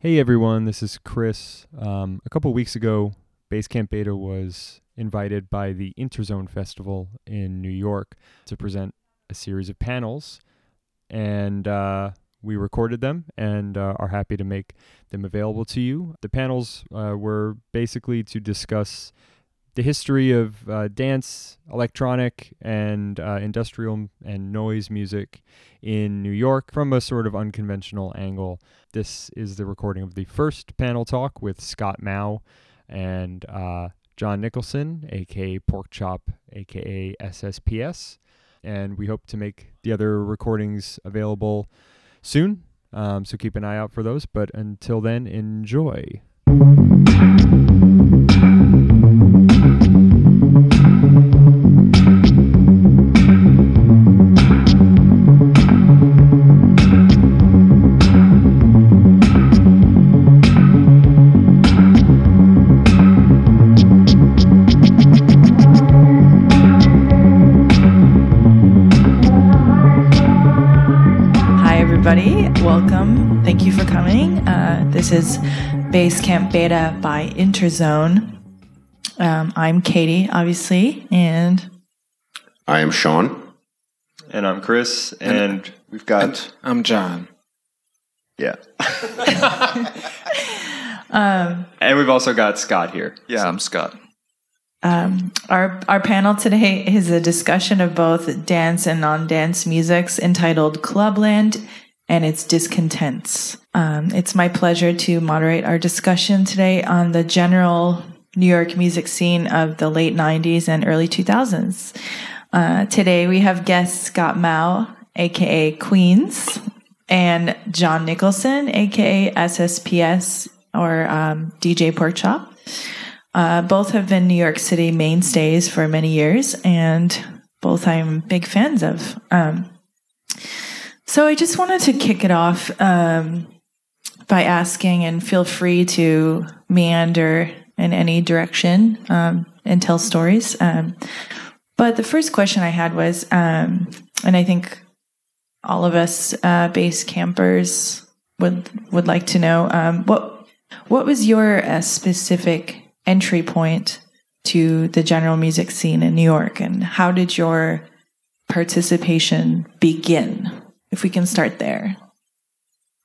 Hey everyone, this is Chris. Um, a couple weeks ago, Basecamp Beta was invited by the Interzone Festival in New York to present a series of panels, and uh, we recorded them and uh, are happy to make them available to you. The panels uh, were basically to discuss the history of uh, dance, electronic, and uh, industrial and noise music in New York from a sort of unconventional angle. This is the recording of the first panel talk with Scott Mao and uh, John Nicholson, aka Porkchop, aka SSPS. And we hope to make the other recordings available soon. Um, so keep an eye out for those. But until then, enjoy. Is Basecamp Beta by Interzone. Um, I'm Katie, obviously, and I am Sean. And I'm Chris, and we've got I'm John. yeah, and we've also got Scott here. Yeah, I'm Scott. um, our our panel today is a discussion of both dance and non-dance musics entitled Clubland and its discontents. Um, it's my pleasure to moderate our discussion today on the general New York music scene of the late '90s and early 2000s. Uh, today we have guest Scott Mao, aka Queens, and John Nicholson, aka SSPS or um, DJ Porkchop. Uh, both have been New York City mainstays for many years, and both I'm big fans of. Um, so I just wanted to kick it off um, by asking, and feel free to meander in any direction um, and tell stories. Um, but the first question I had was, um, and I think all of us uh, base campers would would like to know um, what what was your uh, specific entry point to the general music scene in New York, and how did your participation begin? If we can start there.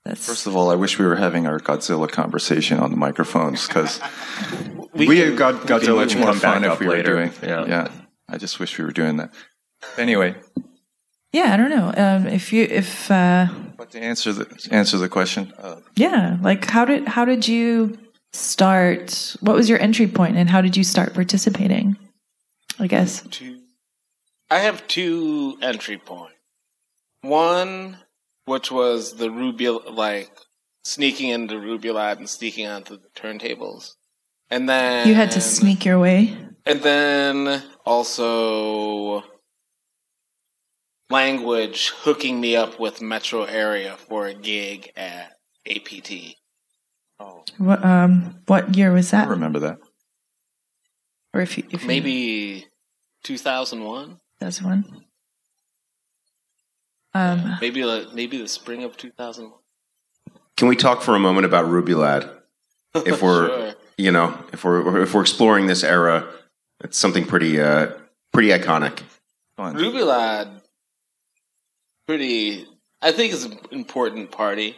That's First of all, I wish we were having our Godzilla conversation on the microphones because We, have got it'd be Godzilla much can more come back fun if we were later. doing. yeah. yeah, I just wish we were doing that. Anyway, yeah. I don't know um, if you if uh, but to answer the answer the question, uh, yeah, like how did how did you start? What was your entry point, and how did you start participating? I guess. two. I have two entry points. One, which was the Rubio, like sneaking into Rubulad and sneaking onto the turntables, and then You had to sneak your way. and then also language hooking me up with Metro Area for a gig at APT. Oh. What um what year was that? I remember that. Or if you, if you, Maybe 2001. that's one. Um, Maybe like maybe the spring of 2001. Can we talk for a moment about Rubulad? If we're, Sure. you know, if we're if we're exploring this era, it's something pretty uh pretty iconic. Rubulad, pretty. I think it's an important party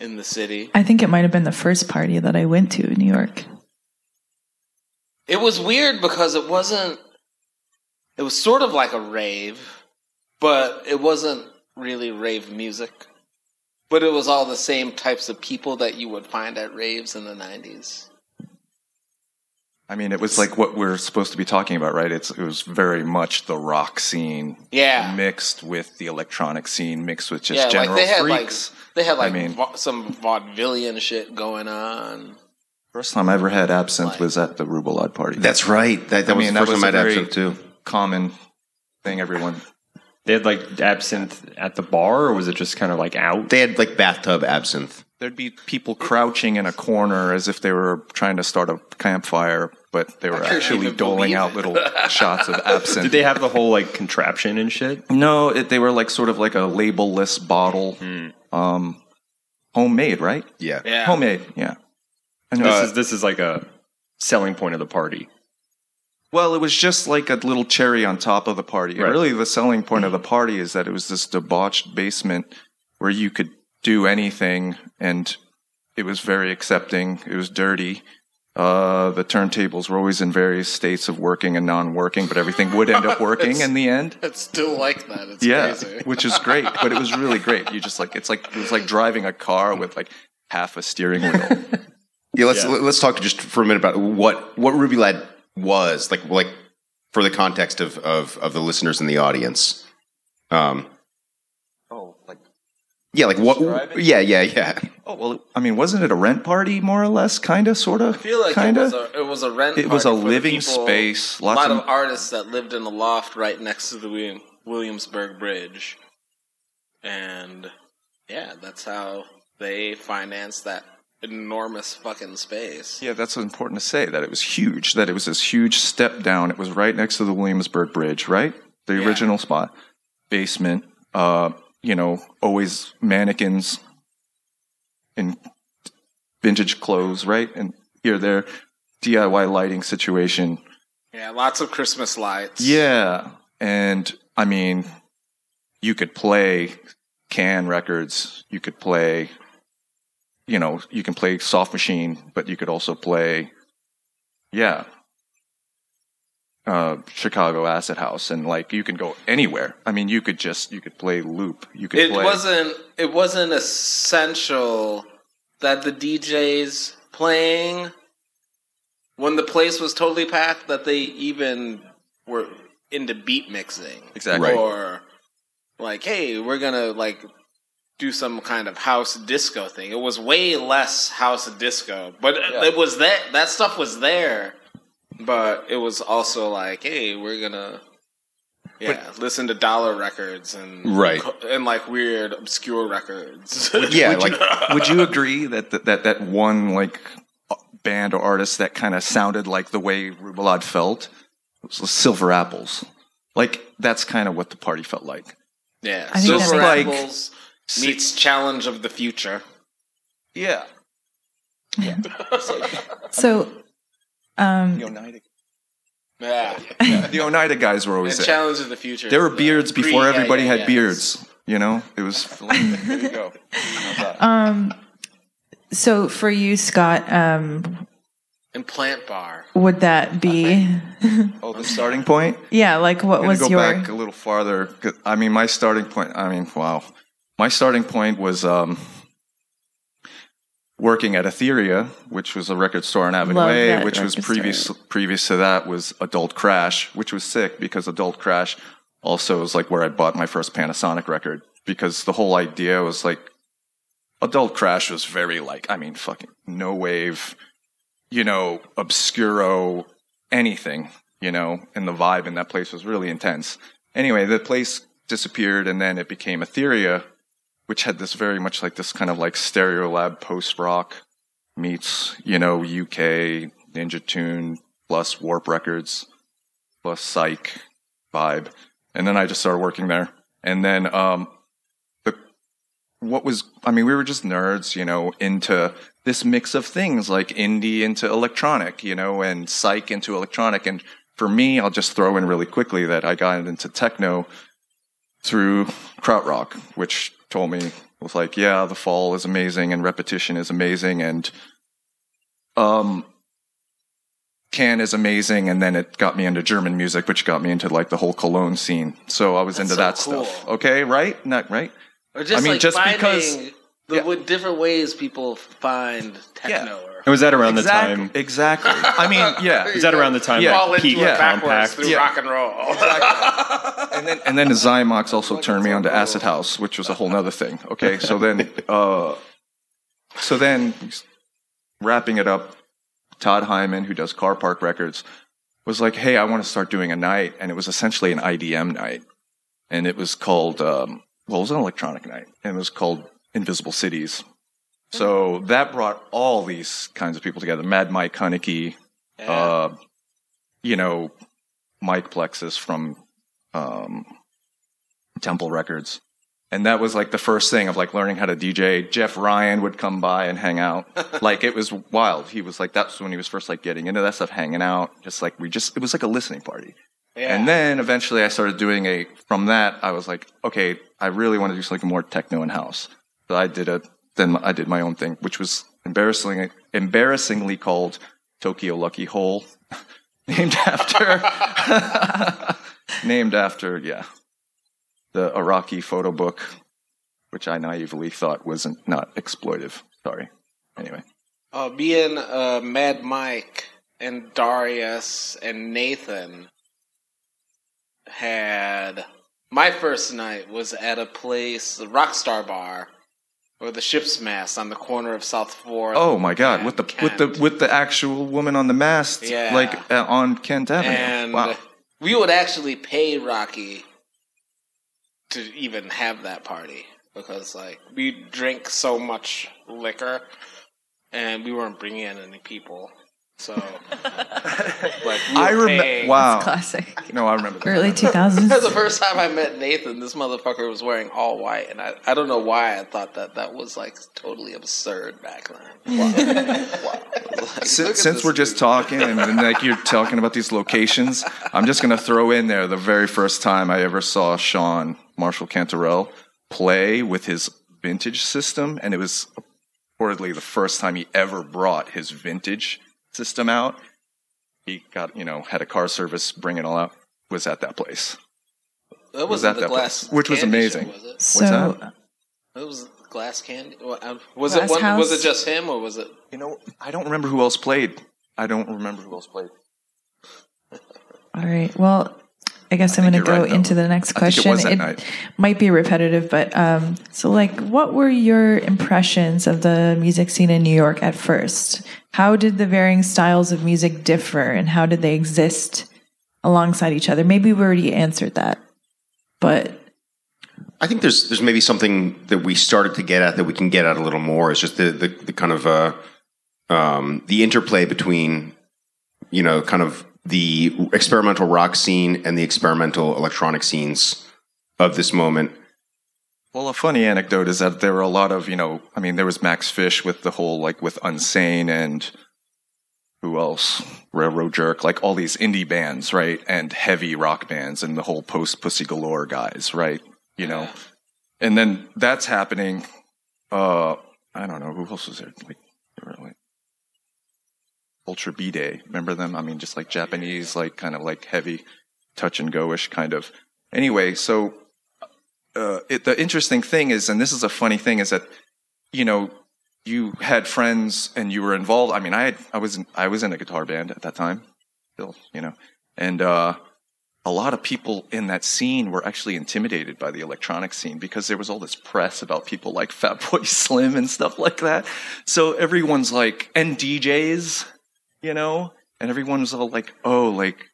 in the city. I think it might have been the first party that I went to in New York. It was weird because it wasn't. It was sort of like a rave, but it wasn't really rave music. But it was all the same types of people that you would find at raves in the nineties. I mean, it was like what we're supposed to be talking about, right? It's it was very much the rock scene Yeah, mixed with the electronic scene, mixed with just yeah. general Like they had freaks. like they had like I mean- va- some vaudevillian shit going on. First time I ever had absinthe Like- was at the Rubulad party. That's right. That, that I was mean, the that first was time a I'd very- absinthe too. common thing. Everyone They had like absinthe at the bar, or was it just kind of like out? They had like bathtub absinthe. there'd be people crouching in a corner as if they were trying to start a campfire, but they were actually doling out little shots of absinthe. Did they have the whole like contraption and shit? No, it, they were like sort of like a labelless bottle. Um, homemade, right? Yeah. Yeah. Homemade, yeah. And This Uh, is this is like a selling point of the party. Well, it was just like a little cherry on top of the party. Right. Really, the selling point of the party is that it was this debauched basement where you could do anything, and it was very accepting. It was dirty. Uh, the turntables were always in various states of working and non-working, but everything would end up working in the end. It's still like that. It's Yeah, crazy. which is great, but it was really great. You just like it's like it was like driving a car with like half a steering wheel. Yeah, let's Yeah. let's talk just for a minute about what what Rubulad was like like for the context of of of the listeners in the audience. Um oh, like yeah, like what Describe it? Yeah, yeah, yeah. oh well. I mean, wasn't it a rent party more or less? Kind of, sort of. I feel like kind it was of. a it was a rent. It was a party for the living people- space. A lot of, of artists that lived in a loft right next to the Williamsburg Bridge, and yeah, that's how they financed that enormous fucking space. Yeah, that's important to say. That it was huge. That it was this huge step down. It was right next to the Williamsburg Bridge, right? The Yeah. original spot, basement. Uh, you know, always mannequins in vintage clothes, right? And here, there, DIY lighting situation. Yeah, lots of Christmas lights. Yeah, and I mean, you could play can records. You could play, you know, you can play soft machine, but you could also play, yeah, uh, Chicago Acid House, and like you can go anywhere. I mean, you could just you could play loop. You could it play. wasn't it wasn't essential that the DJs playing when the place was totally packed that they even were into beat mixing exactly. Or like hey we're gonna like do some kind of house disco thing it was way less house disco but Yeah. it was that that stuff was there but it was also like hey we're gonna yeah listen to dollar records and Right. and like weird obscure records Yeah, like Would you agree that that that, that one like band or artist that kind of sounded like the way Rubulad felt was the Silver Apples? Like that's kind of what the party felt like. yeah I think that silver makes- apples meets challenge of the future Yeah. So, um, The Oneida, yeah the Oneida guys were always and there. challenge of the future There were is the beards before pre- everybody yeah, had yeah, beards. You know, it was. there you go. Um, so for you, Scott, um, and plant bar would that be? Oh, the starting point. yeah, like what I'm gonna was go your? back a little farther. I mean, my starting point. I mean, wow, my starting point was um, working at Etherea, which was a record store on Avenue Love A, which was previous previous to that was Adult Crash, which was sick because Adult Crash also was like where I bought my first Panasonic record because the whole idea was like Adult Crash was very like I mean fucking no wave, you know, obscuro anything, you know, and the vibe in that place was really intense. Anyway, the place disappeared and then it became Etherea, which had this very much like this kind of like Stereolab post rock meets, you know, UK, Ninja Tune, plus Warp Records, plus Psych vibe. And then I just started working there. And then um the what was I mean, we were just nerds, you know, into this mix of things like indie into electronic, you know, and psych into electronic. And for me, I'll just throw in really quickly that I got into techno through Krautrock, which told me was like, yeah, the fall is amazing and repetition is amazing and um can is amazing and then it got me into German music, which got me into like the whole Cologne scene. So I was That's into so that cool. stuff. Okay, right? Not right? Or just I mean, like just because- the Yeah. different ways people find techno or And was that around exactly. the time? Exactly. I mean, yeah. Was that around the time Yeah. fall like into Pete it backwards Kompakt? through Yeah. rock and roll. and then and then Zymox also turned me on to Acid House, which was a whole other thing. Okay, so then uh, so then wrapping it up, Todd Hyman, who does Car Park Records, was like, "Hey, I want to start doing a night," and it was essentially an IDM night, and it was called um, well, it was an electronic night, and it was called Invisible Cities. So that brought all these kinds of people together. Mad Mike Hunnicky, Yeah. uh, you know, Mike Plexus from um, Temple Records, And that was like the first thing of like learning how to DJ. Jeff Ryan would come by and hang out. like it was wild. He was like, that's when he was first like getting into that stuff, hanging out. Just like we just, it was like a listening party. Yeah. And then eventually I started doing a, from that, I was like, okay, I really want to do something more techno and house. So I did a, then I did my own thing, which was embarrassingly, embarrassingly called Tokyo Lucky Hole, named after, named after, yeah, the Araki photo book, which I naively thought wasn't not exploitive. Sorry. Anyway. Uh, me and uh, Mad Mike and Darius and Nathan had my first night was at a place, the Rockstar Bar, or the Ship's Mast on the corner of South Fourth. Oh my God! With the with the with the actual woman on the mast, Yeah. like uh, on Kent Avenue. and wow. we would actually pay Rocky to even have that party because like we drink so much liquor and we weren't bringing in any people so like I remember. paying- Wow. Classic. No, I remember that. Early That was the first time I met Nathan. This motherfucker was wearing all white, and I, I don't know why I thought that that was like totally absurd back then. Wow. wow. Like, Since, since we're just talking and, and like you're talking about these locations, I'm just gonna throw in there the very first time I ever saw Sean Marshall Cantarell play with his vintage system, and it was reportedly the first time he ever brought his vintage system out. He got you know had a car service bring it all out. Was at that place. That was was at the that glass, place, which was amazing. Show, was it? So, that? It was glass candy. Uh, Was Glass it one, was it just him or was it? You know, I don't remember who else played. I don't remember who else played. all right. Well, I guess I'm going to go right, into the next I think it night. might be repetitive, but um, so like, what were your impressions of the music scene in New York at first? How did the varying styles of music differ, and how did they exist alongside each other? Maybe we already answered that, but I think there's there's maybe something that we started to get at that we can get at a little more. It's just the the, the kind of uh, um, the interplay between you know kind of the experimental rock scene and the experimental electronic scenes of this moment. Well, a funny anecdote is that there were a lot of, you know, I mean, there was Max Fish with the whole, like, with Unsane and who else? Railroad Jerk, like all these indie bands, right? And heavy rock bands and the whole post Pussy Galore guys, right? You know? And then that's happening. Uh, I don't know. Who else was there? Like, Ultra Bidé. Remember them? I mean, just like Japanese, like kind of like heavy touch and go ish kind of. Anyway, so uh, it, the interesting thing is, and this is a funny thing, is that you know you had friends and you were involved. I mean, I had, I was in, I was in a guitar band at that time, still, you know, and uh, a lot of people in that scene were actually intimidated by the electronic scene because there was all this press about people like Fatboy Slim and stuff like that. So everyone's like, and DJs, you know, and everyone was all like, oh, like.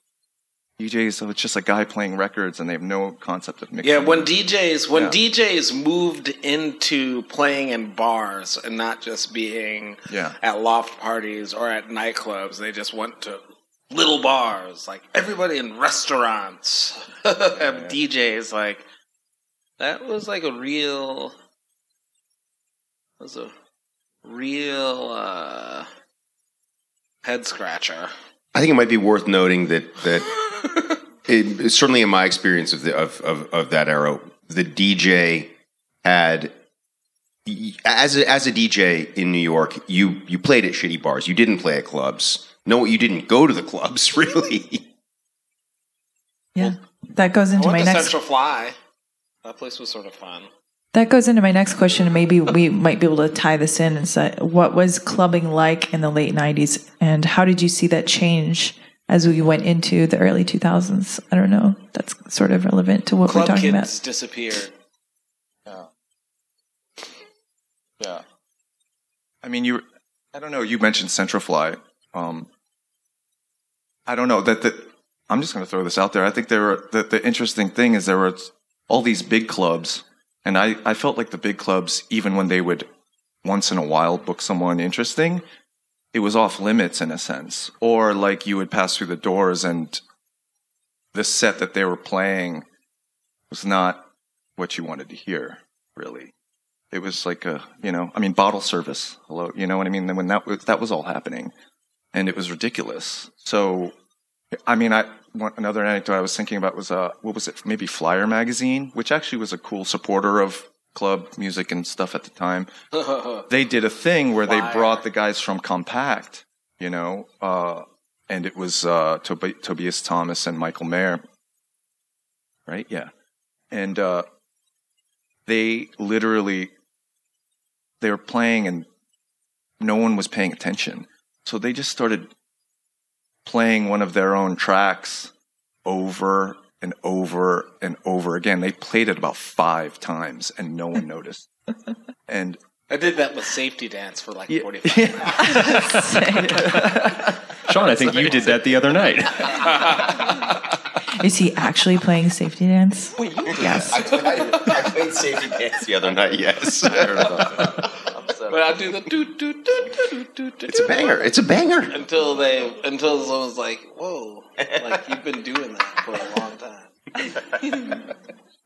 DJs, so it's just a guy playing records, and they have no concept of mixing. Yeah, when DJs when Yeah. DJs moved into playing in bars and not just being Yeah. at loft parties or at nightclubs, they just went to little bars. Like everybody in restaurants have DJs. Like that was like a real was a real uh, head scratcher. I think it might be worth noting that that it, certainly in my experience of the of, of, of that era, the DJ had as a, as a DJ in New York, you you played at shitty bars. You didn't play at clubs. No, you didn't go to the clubs really. yeah, that goes I into went my to next. Centro-Fly. That place was sort of fun. That goes into my next question. and Maybe we might be able to tie this in and say, what was clubbing like in the late 90s? And how did you see that change as we went into the early 2000s? I don't know. That's sort of relevant to what Club we're talking kids about. disappeared. Yeah. I mean, you. I don't know. You mentioned Centro-Fly. Um, I don't know that. that I'm just going to throw this out there. I think there were the, the interesting thing is there were all these big clubs, and I I felt like the big clubs, even when they would once in a while book someone interesting, it was off limits in a sense, or like you would pass through the doors and the set that they were playing was not what you wanted to hear. really. It was like a, you know, I mean, bottle service. Hello, you know what I mean? Then When that was, that was all happening, and it was ridiculous. So, I mean, I one, another anecdote I was thinking about was uh, what was it? Maybe Flyer magazine, which actually was a cool supporter of club music and stuff at the time. they did a thing where they brought the guys from Kompakt, you know, uh, and it was uh, Tob- Tobias Thomas and Michael Mayer, right? Yeah, and uh, they literally they were playing and no one was paying attention, so they just started playing one of their own tracks over and over and over again. They played it about five times and no one noticed. And I did that with safety dance for like Yeah. 45 Sean, I think you did that the other night. Is he actually playing safety dance? Yes. I played safety dance the other night. Yes, But I do the do do do do do do. it's a banger. It's a banger. Until they, until someone's like, "Whoa!" Like you've been doing that for a long time.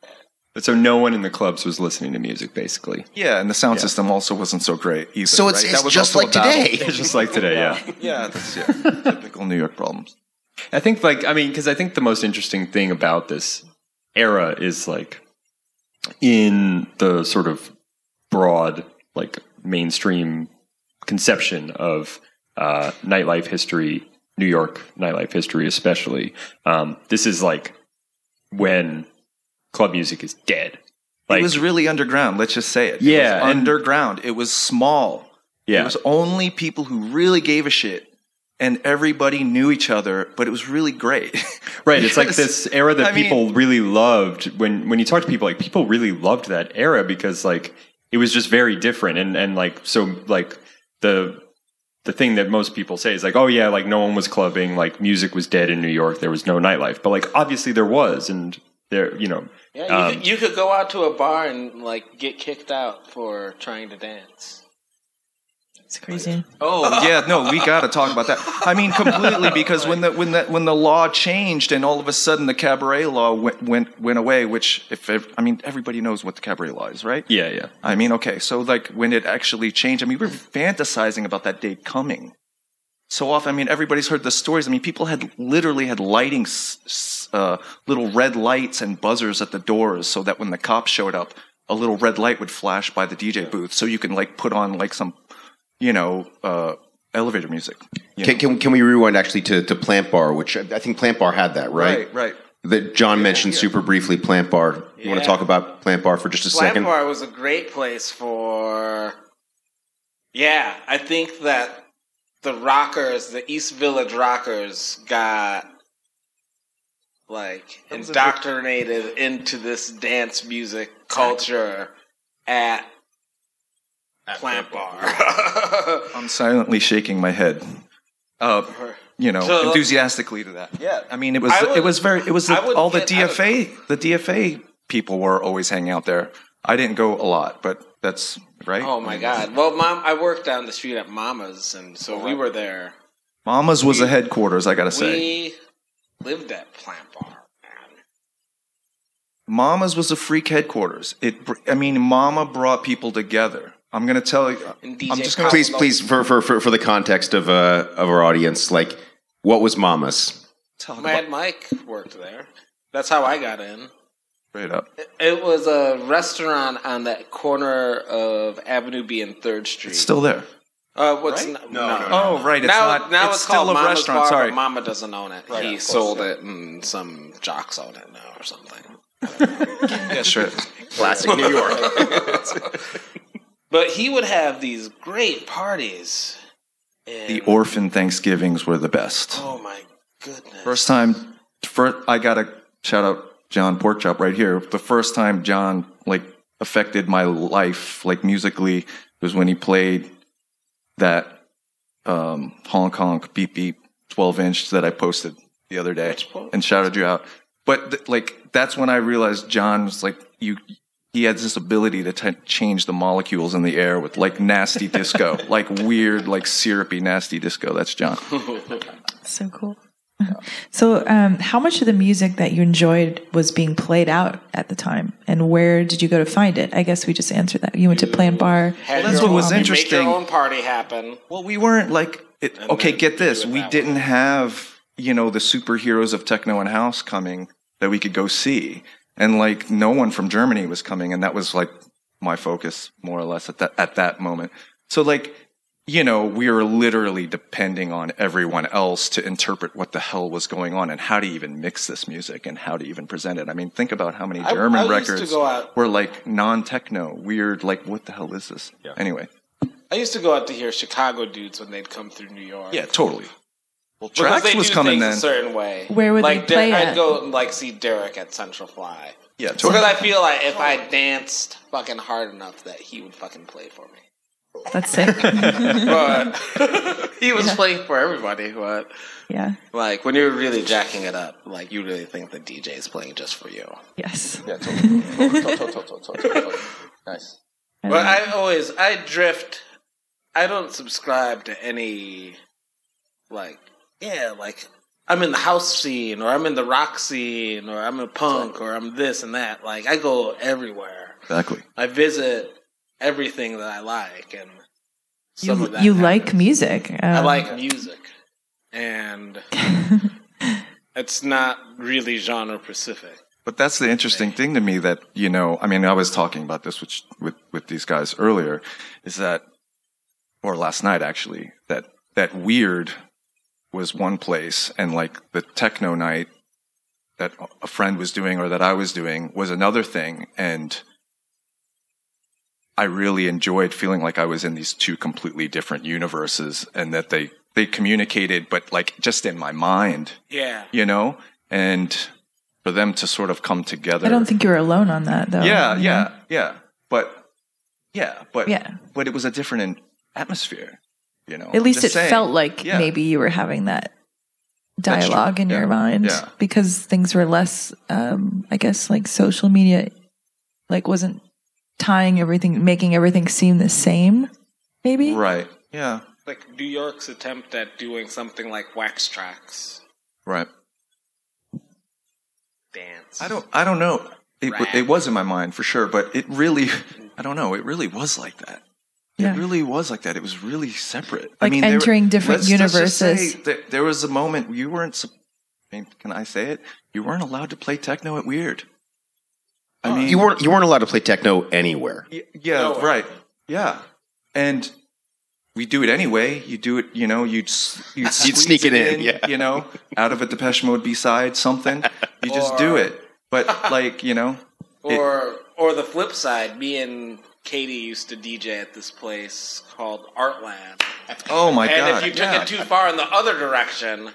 so no one in the clubs was listening to music, basically. yeah, and the sound system also wasn't so great either. So it's, right? it's That was just also like a battle. today. It's just like today, yeah. Yeah, that's yeah, typical New York problems. I think, like, I mean, because I think the most interesting thing about this era is like in the sort of broad, like, mainstream conception of uh, nightlife history, New York nightlife history, especially. Um, this is like when club music is dead. Like, it was really underground. Let's just say it. Yeah, it and- underground. It was small. yeah, It was only people who really gave a shit, and everybody knew each other. But it was really great. Right. It's like this era that I mean- people really loved when when you talk to people, like people really loved that era because like it was just very different and and like so like the the thing that most people say is like, oh yeah, like no one was clubbing, like music was dead in New York, there was no nightlife, but like obviously there was, and there you know Yeah, you, Um, could, you could go out to a bar and like get kicked out for trying to dance. It's crazy. Oh yeah, no, we got to talk about that. I mean, completely because when the when the when the law changed and all of a sudden the cabaret law went went, went away, which if I mean everybody knows what the cabaret law is, right? yeah yeah I mean, okay, so like when it actually changed, I mean, we were fantasizing about that day coming. So often, I mean, everybody's heard the stories. I mean, people had literally had lighting, s- s- uh, little red lights and buzzers at the doors, so that when the cops showed up, a little red light would flash by the DJ booth, so you can like put on like some, you know, uh, elevator music. Can, can, can we rewind actually to, to Plant Bar, which I I think Plant Bar had that, right? right, right. That John mentioned super briefly. Plant Bar. You want to talk about Plant Bar for just a Slam second? Bar was a great place for. Yeah, I think that the rockers, the East Village rockers, got like That was a indoctrinated into this dance music culture at, Plant Bar. I'm silently shaking my head. Uh, you know, So- enthusiastically to that. Yeah, I mean, it was I would- it was very it was I would all the get out of- DFA the DFA people were always hanging out there. I didn't go a lot, but that's right. oh my god! Well, mom, I worked down the street at Mama's, and so we were there. Mama's was the headquarters. I gotta say, We lived at Plant Bar. man. Mama's was a freak headquarters. It, I mean, Mama brought people together. I'm gonna tell you. I'm just gonna Please, please, for, for, for, for the context of, uh, of our audience, like, what was Mama's? talk Mad about Mike worked there. That's how I got in. straight up. It was a restaurant on that corner of Avenue B and Third Street. It's still there. uh, what's Right? n- No, no, no. Oh, right. It's now, not. now it's, it's, still called a Mama's restaurant. Bar, sorry. but Mama doesn't own it. Right, he of course, sold yeah. it, and some jocks own it now or something. yeah, sure. Classic New York. But he would have these great parties. And, The orphan Thanksgivings were the best. oh my goodness! First time, first, I got to shout out John Porkchop right here. The first time John like affected my life, like musically, was when he played that um, honk honk beep beep twelve inch that I posted the other day and shouted you out. But th- like that's when I realized John was like you. He had this ability to t- change the molecules in the air with like nasty disco, like weird, like syrupy nasty disco. That's John. So cool. So, um, how much of the music that you enjoyed was being played out at the time, and where did you go to find it? I guess we just answered that. You went to Plant Bar. Had that's what was own- Make your own party happen. Well, we weren't like it, okay. Get this: we didn't way. have you know the superheroes of techno and house coming that we could go see, and like no one from Germany was coming, and that was like my focus more or less at that at that moment. So like you know we were literally depending on everyone else to interpret what the hell was going on and how to even mix this music and how to even present it. I mean, think about how many German I used to records go out- were like non-techno, weird. Like what the hell is this? Yeah. Anyway, I used to go out to hear Chicago dudes when they'd come through New York. yeah, totally. Well, because Tracks they was do coming things then. a certain way. Where would they like, play I'd at? go like see Derek at Centro-Fly. Yeah, totally. Because I feel like if I danced fucking hard enough, that he would fucking play for me. That's sick. But he was playing for everybody. But yeah. like when you're really jacking it up, like you really think the DJ is playing just for you. Yes. Yeah, totally. Totally, totally, totally, totally, totally. Nice. But I always I drift. I don't subscribe to any like yeah like I'm in the house scene or I'm in the rock scene or I'm in punk or I'm this and that. Like I go everywhere. Exactly. I visit everything that I like and some You of that you happens. like music. I Um, like music and it's not really genre specific. But that's the interesting thing to me that, you know, I mean, I was talking about this with, with, with these guys earlier is that, or last night actually, that, that weird was one place and like the techno night that a friend was doing or that I was doing was another thing. And I really enjoyed feeling like I was in these two completely different universes and that they, they communicated, but like just in my mind, Yeah. you know, and for them to sort of come together. I don't think you're alone on that though. Yeah, yeah, yeah. But yeah, but Yeah. but it was a different atmosphere. You know, At least it saying. felt like Yeah. maybe you were having that dialogue in Yeah. your mind Yeah. because things were less um I guess like social media like wasn't tying everything making everything seem the same maybe right. Yeah, Like New York's attempt at doing something like Wax Trax right. dance. I don't. I don't know. It, w- it was in my mind for sure, but it really. I don't know. It really was like that. Yeah. It really was like that. It was really separate. Like there were- entering different let's- let's just say universes. there was a moment you weren't. I mean, can I say it? You weren't allowed to play techno at Weird. I mean, You weren't you weren't allowed to play techno anywhere. Y- yeah, No right. Yeah, and we do it anyway. You do it, you know. You'd you'd, You'd sneak it in, yeah. You know, out of a Depeche Mode B side, something. You just do it. But like, you know, Or or the flip side, me and Katie used to DJ at this place called Artland. oh my and god, And if you took yeah. it too far in the other direction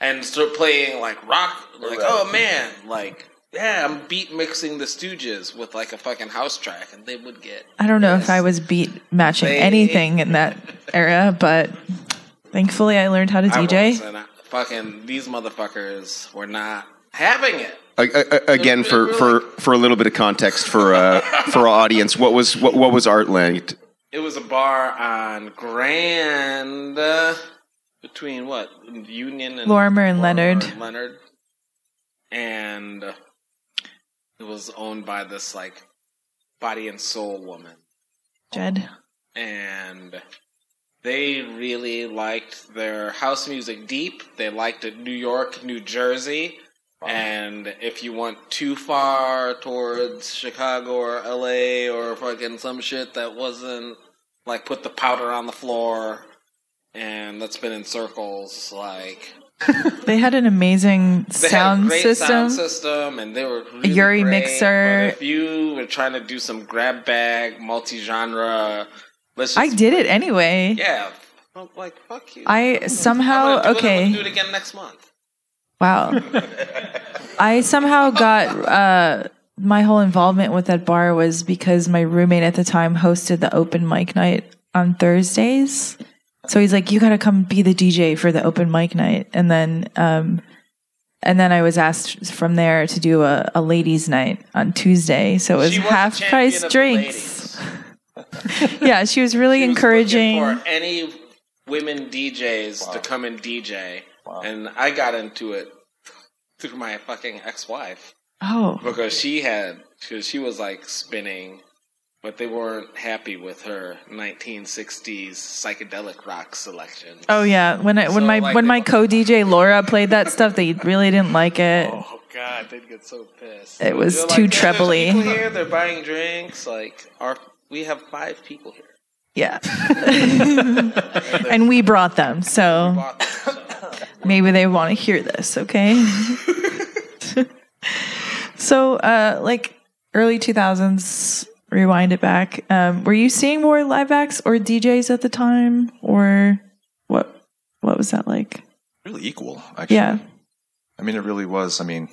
and start playing like rock, like oh man, like yeah, I'm beat mixing the Stooges with like a fucking house track, and they would get I don't know if I was beat matching They- anything in that era but thankfully I learned how to I DJ was, and I- fucking these motherfuckers were not having it. Again, for, for, for a little bit of context for uh, for our audience, what was what, what was Artland? It was a bar on Grand uh, between what Union and Lorimer and Leonard. and Leonard, and it was owned by this like body and soul woman, Jed and they really liked their house music deep. They liked it New York, New Jersey. And if you went too far towards Chicago or LA or fucking some shit that wasn't like put the powder on the floor and that's been in circles, like they had an amazing they sound system sound system and they were really Urei great, mixer. If you were trying to do some grab bag, multi genre, let's just I did it anyway Yeah. Like fuck you. I somehow gonna it, I'm okay do it again next month. Wow. I somehow got uh, my whole involvement with that bar was because my roommate at the time hosted the open mic night on Thursdays. So he's like, "You got to come be the DJ for the open mic night," and then, um, and then I was asked from there to do a, a ladies' night on Tuesday. So it was was half the price champion of the drinks. Yeah, she was really She encouraging. looking for any women DJs to come and DJ and I got into it through my fucking ex-wife Oh, because she had because she was like spinning, but they weren't happy with her 1960s psychedelic rock selection. oh yeah. When I, when So, my like, when my co DJ Laura played that stuff, they really didn't like it. Oh god, they'd get so pissed. It was They're too like, "Yeah, trebly." People here, they're buying drinks. Like, our we have five people here. Yeah. and we brought them, so Bought them, so. maybe they want to hear this, okay? so, uh, like early 2000s, rewind it back. Um, were you seeing more live acts or DJs at the time, or what? What was that like? Really equal, actually. Yeah. I mean, it really was. I mean,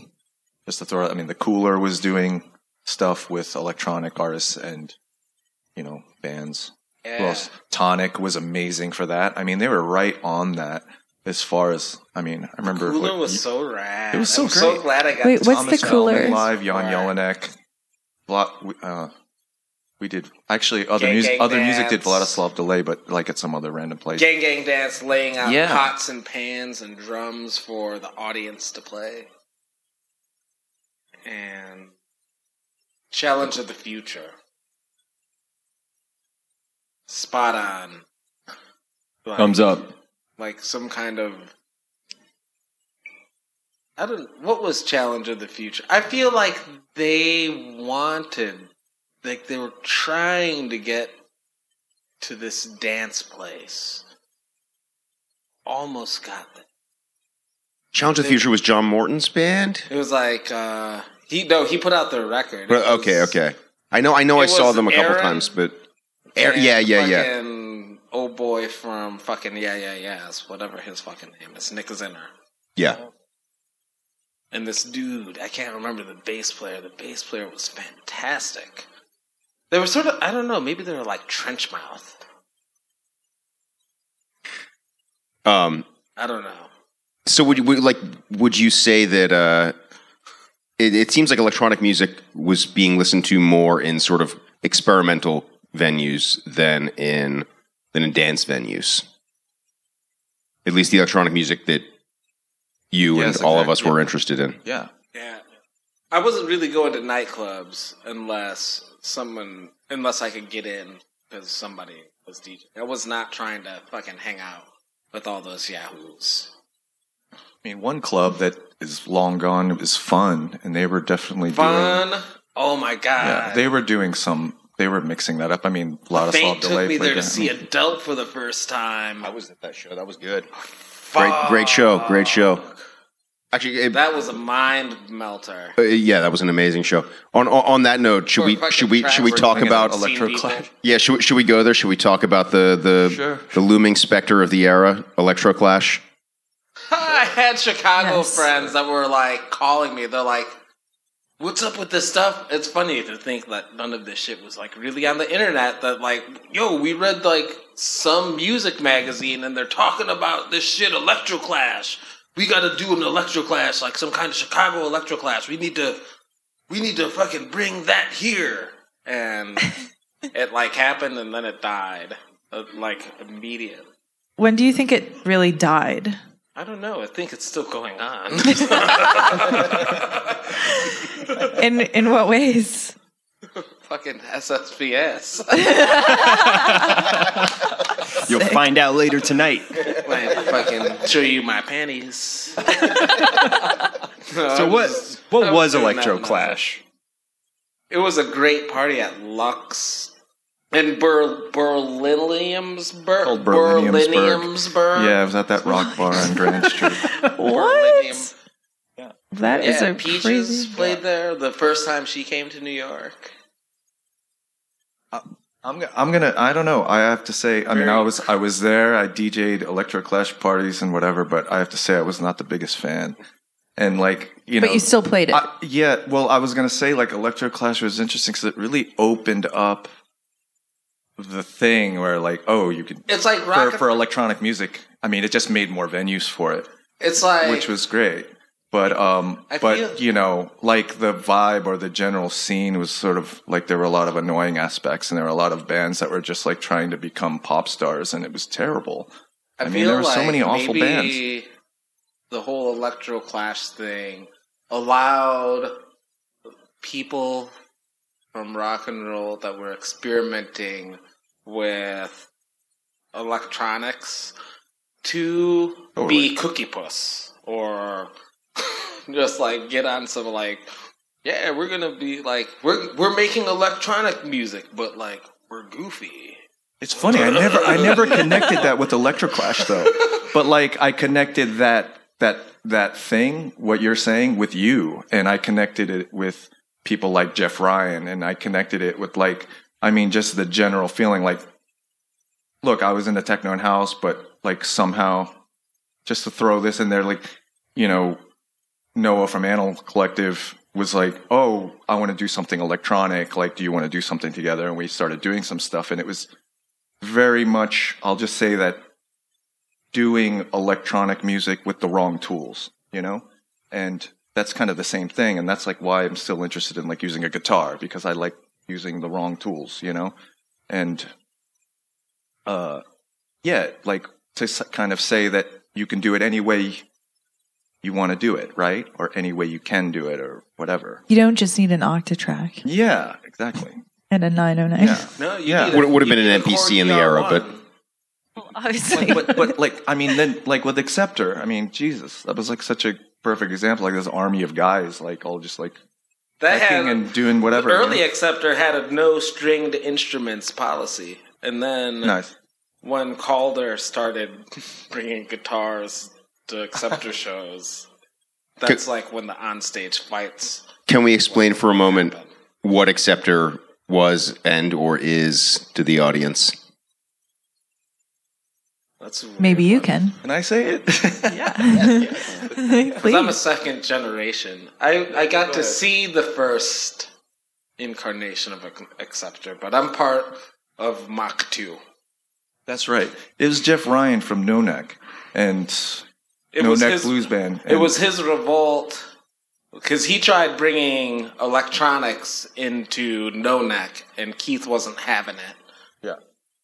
just to throw I mean, the Cooler was doing stuff with electronic artists and, you know, bands. Who Yeah. else? Tonic was amazing for that. I mean, they were right on that as far as, I mean, I remember. Cooler what- was so rad. It was so I'm so great. glad I got. Wait, what's Thomas the Cooler? Live, Jan Right. Jelinek. Bla- we- uh, we did actually other Gang music. Gang Other music did Vladislav Delay, but like at some other random place. Gang Gang Dance laying out Yeah. pots and pans and drums for the audience to play. And Challenge of the Future. Spot on. Like, Thumbs up. Like some kind of I don't what was Challenge of the Future? I feel like they wanted like they were trying to get to this dance place. Almost got there. Challenge of the Future was John Morton's band. It was like uh he no, he put out the record. It Right, okay, okay. I know, I know, I saw them a couple Aaron times, but Air- yeah, yeah, yeah. Old boy from fucking yeah, yeah, yes, whatever his fucking name is, Nick Zinner. Yeah, And this dude, I can't remember the bass player. The bass player was fantastic. They were sort of, I don't know, maybe they were like trench mouth. Um, I don't know. so would you would, like? Would you say that uh, it, it seems like electronic music was being listened to more in sort of experimental venues than in than in dance venues? At least the electronic music that you Yes, and all of us exactly. were interested in. Yeah. Yeah. I wasn't really going to nightclubs unless someone, unless I could get in because somebody was DJing. I was not trying to fucking hang out with all those yahoos. I mean, one club that is long gone It was Fun, and they were definitely doing. Fun. Oh my god. Yeah, they were doing some. They were mixing that up. I mean, a Vladislav Fate Delay took me there to see Adult for the first time. I was at that show. That was good. Great, great show. Great show. Actually, it, That was a mind melter. uh, yeah, that was an amazing show. On on, on that note, should Or we fucking should we should we Travis talk Bringing about out Electroclash. Yeah, should we, should we go there? Should we talk about the the Sure. the looming specter of the era, Electroclash? I had Chicago Yes. friends that were like calling me. They're like, "What's up with this stuff?" It's funny to think that none of this shit was like really on the internet. That like, yo, we read like some music magazine and they're talking about this shit, Electroclash. We got to do an Electroclash, like some kind of Chicago Electroclash. We need to, we need to fucking bring that here. And it like happened and then it died, uh, like immediately. When do you think it really died? I don't know. I think it's still going on. In in what ways? Fucking SSPS. You'll find out later tonight. Might fucking show you my panties. So what? What was Electroclash? It was a great party at Lux in Ber- Berliniumsburg. Called Berliniumsburg. Berliniumsburg. Yeah, it was at that rock bar on Grand Street. Berlinium. What? That is Yeah, a Peaches crazy. played there the first time she came to New York. Uh, I'm, go- I'm gonna. I don't know. I have to say. I mean, I was I was there. I DJ'd electro clash parties and whatever, but I have to say I was not the biggest fan. And like you know, But you still played it. I, yeah. Well, I was gonna say like electro clash was interesting because it really opened up the thing where like oh you could It's like for, for electronic music. I mean, it just made more venues for it. it's like which was great. But um, I but feel- you know, like the vibe or the general scene was sort of like there were a lot of annoying aspects, and there were a lot of bands that were just like trying to become pop stars, and it was terrible. I, mean, there were so many awful maybe- bands. the whole electro clash thing allowed people from rock and roll that were experimenting with electronics to oh, be cookie puss or just like get on some like yeah we're gonna be like we're we're making electronic music but like we're goofy It's funny. I never I never connected that with Electroclash though. But like I connected that that that thing, what you're saying, with you, and I connected it with people like Jeff Ryan, and I connected it with like I mean just the general feeling like look, I was in into techno and house, but like somehow just to throw this in there, like, you know, Noah from Animal Collective was like, Oh, I want to do something electronic. Like, do you want to do something together? And we started doing some stuff and it was very much, I'll just say that doing electronic music with the wrong tools, you know? And that's kind of the same thing. And that's like why I'm still interested in like using a guitar because I like using the wrong tools, you know? And, uh, yeah, like to kind of say that you can do it any way you want to do it, right? Or any way you can do it or whatever. You don't just need an octatrack Yeah, exactly. and a 909. Yeah. no Yeah. need Would- would have been an MPC in the era, but- ER1. Obviously. but but like I mean then like with Acceptor, I mean Jesus, that was like such a perfect example. Like this army of guys, like all just like that had and doing whatever. The early know? acceptor had a no stringed instruments policy, and then nice. when Calder started bringing guitars to acceptor shows, that's like when the onstage fights. Can we explain for a moment happen. what Acceptor was and or is to the audience? That's a weird Maybe you can. Can I say it? Yeah. Because I'm a second generation. I, I got to see the first incarnation of an acceptor, but I'm part of Mach 2. That's right. It was Jeff Ryan from No Neck and It No was Neck his, Blues Band. It was his revolt because he tried bringing electronics into No Neck, and Keith wasn't having it. yeah.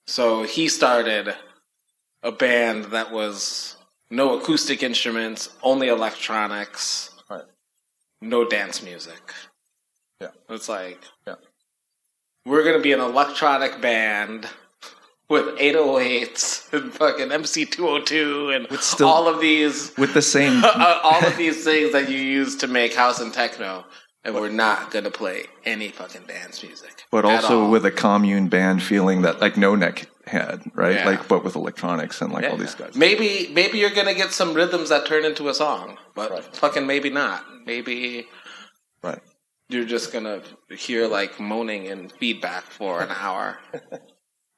So he started a band that was no acoustic instruments, only electronics, Right. no dance music. Yeah. It's like, Yeah. we're going to be an electronic band with 808s and fucking MC202 and With still- all of these with the same all of these things that you use to make house and techno, and we're not gonna play any fucking dance music. but also all. with a commune band feeling that like No Neck had, right? Yeah. Like but with electronics and like Yeah. all these guys. Maybe maybe you're gonna get some rhythms that turn into a song, but Right. fucking maybe not. Maybe Right. you're just gonna hear like moaning and feedback for an hour.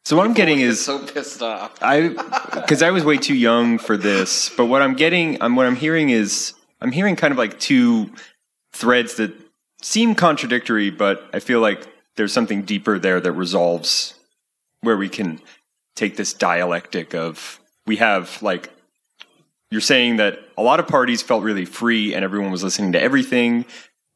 So what I'm getting is so pissed off. I because I was way too young for this, but what I'm getting, I'm what I'm hearing is I'm hearing kind of like two threads that seem contradictory, but I feel like there's something deeper there that resolves where we can take this dialectic of we have like you're saying that a lot of parties felt really free and everyone was listening to everything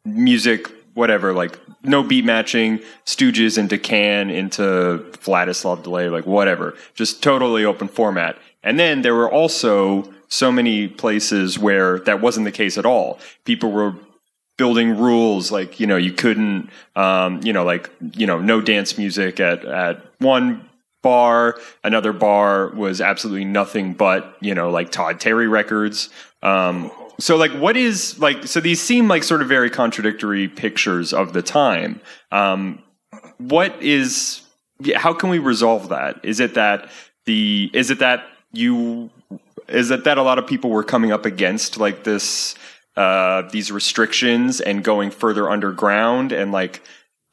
music whatever like no beat matching stooges into can into vladislav delay like whatever just totally open format. And then there were also so many places where that wasn't the case at all. People were building rules like you know you couldn't um, you know like you know no dance music at at one bar. Another bar was absolutely nothing but you know like todd terry records. Um, so like what is like so these seem like sort of very contradictory pictures of the time. Um, what is how can we resolve that? Is it that the is it that you is it that a lot of people were coming up against like this uh, these restrictions and going further underground and like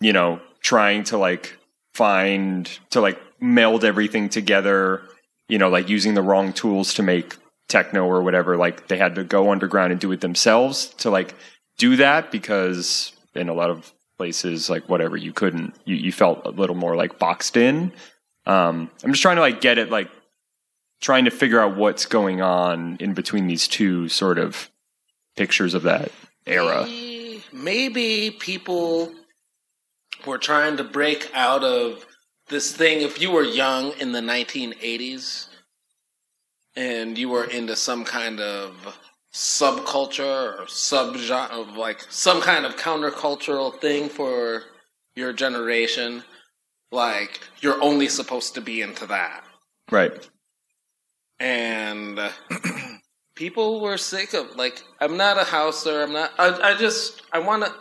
you know trying to like find to like meld everything together you know like using the wrong tools to make techno or whatever like they had to go underground and do it themselves to like do that because in a lot of places like whatever you couldn't you, you felt a little more like boxed in. Um i'm just trying to like get it like trying to figure out what's going on in between these two sort of pictures of that era. Maybe, maybe people were trying to break out of this thing. If you were young in the 1980s and you were into some kind of subculture or subgenre of like some kind of countercultural thing for your generation, like you're only supposed to be into that. Right. And people were sick of like I'm not a houser. I'm not. I, I just I want to.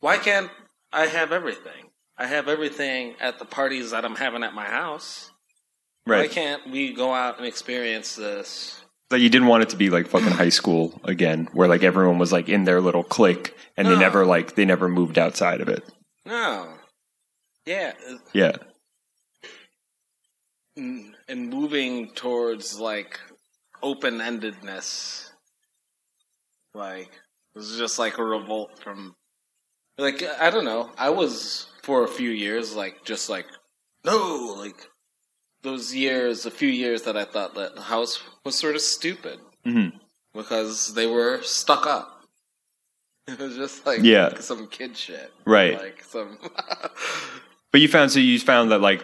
Why can't I have everything? I have everything at the parties that I'm having at my house. Why Right. can't we go out and experience this? That you didn't want it to be like fucking high school again, where like everyone was like in their little clique and they never like they never moved outside of it. No. Yeah, Yeah. and and moving towards like open endedness. Like it was just like a revolt from like I don't know. I was for a few years like just like no like those years, a few years that I thought that the house was sort of stupid Mhm. because they were stuck up. It was just like Yeah. some kid shit, Right. Like some But you found so you found that like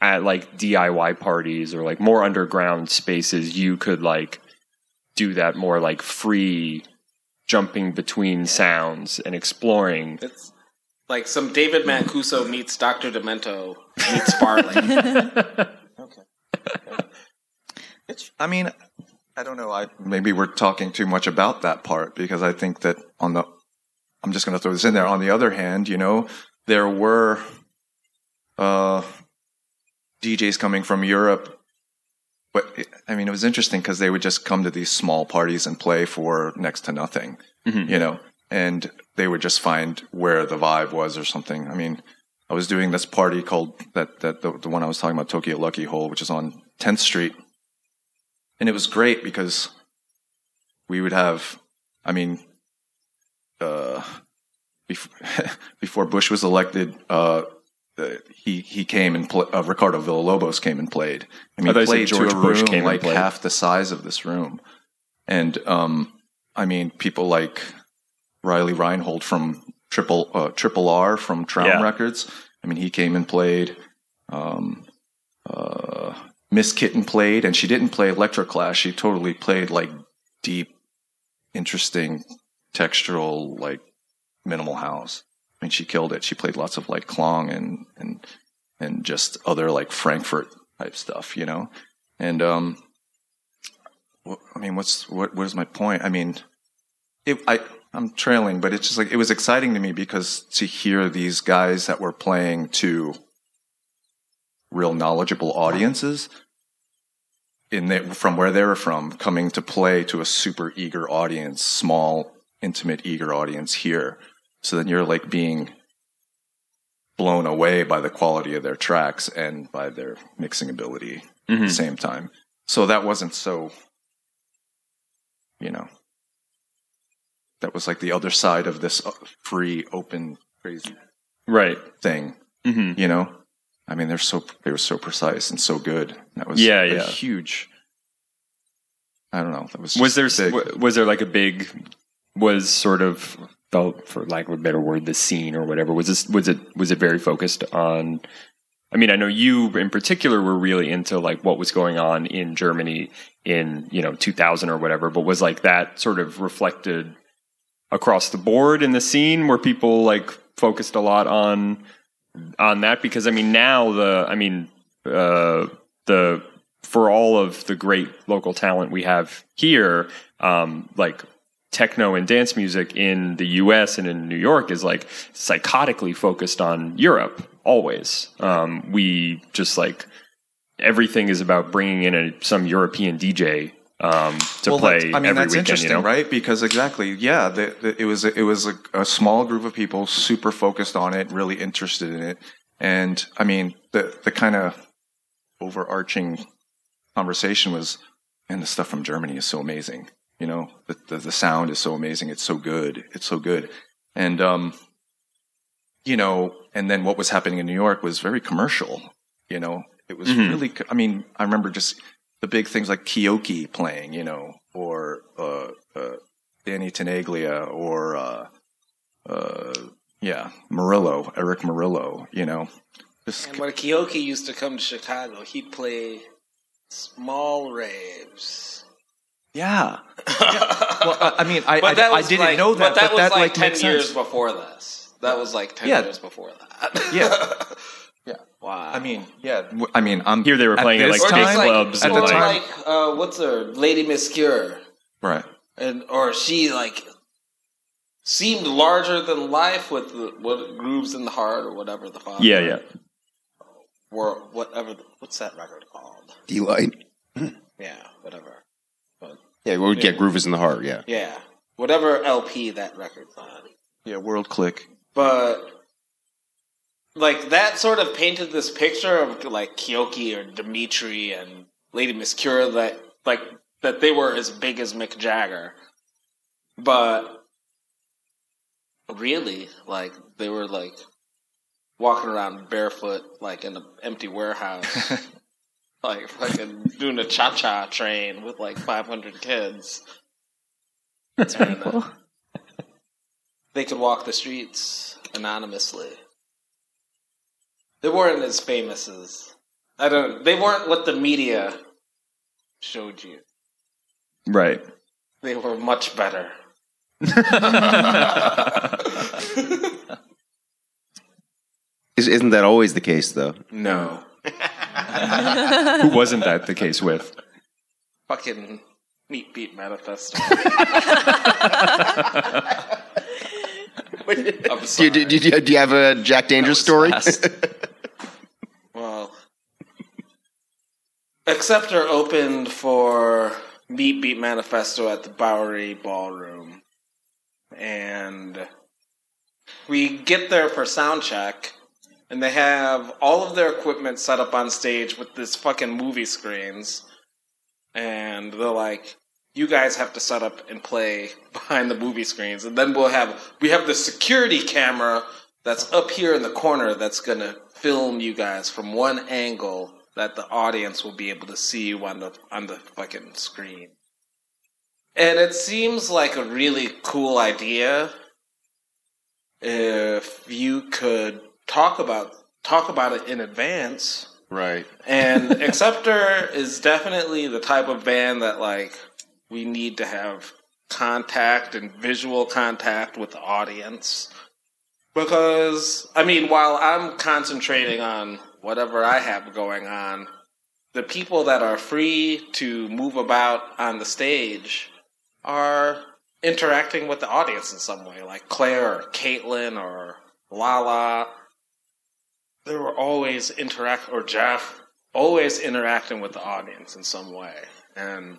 at like DIY parties or like more underground spaces, you could like do that more like free jumping between sounds and exploring. It's like some David Mancuso meets Dr. Demento meets Farley. It's, I mean, I don't know. I maybe we're talking too much about that part because I think that on the, I'm just going to throw this in there. On the other hand, you know, there were uh, DJs coming from Europe, but it, I mean, it was interesting because they would just come to these small parties and play for next to nothing, Mhm. you know, and they would just find where the vibe was or something. I mean, I was doing this party called that that the, the one I was talking about, Tokyo Lucky Hole, which is on 10th Street and it was great because we would have i mean uh before, before bush was elected uh uh, he he came and pl- uh, Ricardo Villalobos came and played. I mean, I thought you said played George to a Bush room came like half the size of this room, and um, I mean, people like Riley Reinhold from Triple uh, Triple R from Traum Yeah. Records. I mean, he came and played. Um, uh, Miss Kittin played, and she didn't play electroclash. She totally played like deep, interesting, textural, like minimal house. I mean, she killed it. She played lots of like Klang and and and just other like Frankfurt type stuff, you know. And um, I mean, what's what? What is my point? I mean, it, I I'm trailing, but it's just like it was exciting to me because to hear these guys that were playing to real knowledgeable audiences in the, from where they were from coming to play to a super eager audience small intimate eager audience here so then you're like being blown away by the quality of their tracks and by their mixing ability at Mhm. the same time so that wasn't so you know that was like the other side of this uh, free open crazy Right. thing hmm you know i mean they're so they were so precise and so good that was Yeah, a yeah. huge i don't know that was Was there big. was there like a big was sort of felt for lack of a better word the scene or whatever was this was it was it very focused on I mean I know you in particular were really into like what was going on in Germany in you know 2000 or whatever but was like that sort of reflected across the board in the scene where people like focused a lot on on that? Because I mean now the I mean uh the for all of the great local talent we have here um like techno and dance music in the US and in New York is like psychotically focused on Europe always. Um we just like everything is about bringing in a, some European DJ um to Well, play I mean, every that's weekend interesting, you know right? Because exactly, yeah, the, the, it was it was a, a small group of people super focused on it, really interested in it, and I mean, the the kind of overarching conversation was, and the stuff from Germany is so amazing. You know, the, the the sound is so amazing. It's so good. It's so good, and um, you know, and then what was happening in New York was very commercial. You know, it was Mhm. really. I mean, I remember just the big things like Keoki playing, you know, or uh, uh, Danny Tenaglia, or uh, uh, yeah, Morillo, Eric Morillo, you know. Just, And when Keoki used to come to Chicago, he'd play small raves. Yeah. Well, I I mean, I, I, I didn't like, know that, but that was like, like ten years sense. before this. That was like ten Yeah. years before that. Yeah. Yeah. wow. I mean, yeah. I mean, I'm Here they were playing at, this like, or big time- like, clubs at the time. like uh, what's her Lady Miss Kier, right. and or she like seemed larger than life with the, what grooves in the heart or whatever the fuck. yeah, yeah. Or whatever. the- What's that record called? Deee-Lite. Yeah, whatever. Yeah, we would get grooves in the Heart. Yeah. Yeah, whatever LP that record's on. Yeah. World Clique. but like that sort of painted this picture of like Keoki or Dimitri and Lady Miss Kier that like that they were as big as Mick Jagger, but really like they were like walking around barefoot like in an empty warehouse. Like fucking doing a cha cha train with like 500 kids. That's pretty And, uh, cool. they could walk the streets anonymously. They weren't as famous as I don't. They weren't what the media showed you. Right. They were much better. Is, isn't that always the case, though? No, Who wasn't that the case with? fucking meat beat manifesto. I'm Do you, sorry. do, you, do you have a Jack Dangers story? Well, Acceptor opened for Meat Beat Manifesto at the Bowery Ballroom. And we get there for sound check, and they have all of their equipment set up on stage with this fucking movie screens. And they're like, you guys have to set up and play behind the movie screens. And then we'll have, we have the security camera that's up here in the corner that's to film you guys from one angle that the audience will be able to see you on the on the fucking screen. And it seems like a really cool idea if you could talk about talk about it in advance. right. And Acceptor is definitely the type of band that like we need to have contact and visual contact with the audience. Because I mean, while I'm concentrating on whatever I have going on, the people that are free to move about on the stage are interacting with the audience in some way, like Claire or Caitlin or Lala. They were always interact or Jeff always interacting with the audience in some way. And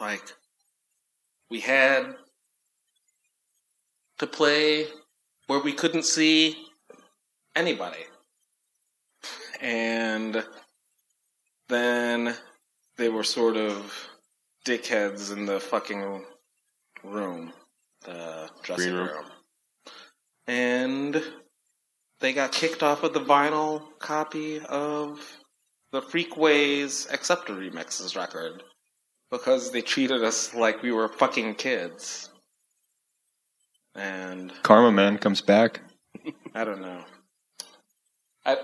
like we had to play where we couldn't see anybody. And then they were sort of dickheads in the fucking room, the dressing room. room. And they got kicked off of the vinyl copy of the Freakways Acceptor Remixes record because they treated us like we were fucking kids. And Karma Man comes back. I don't know. I,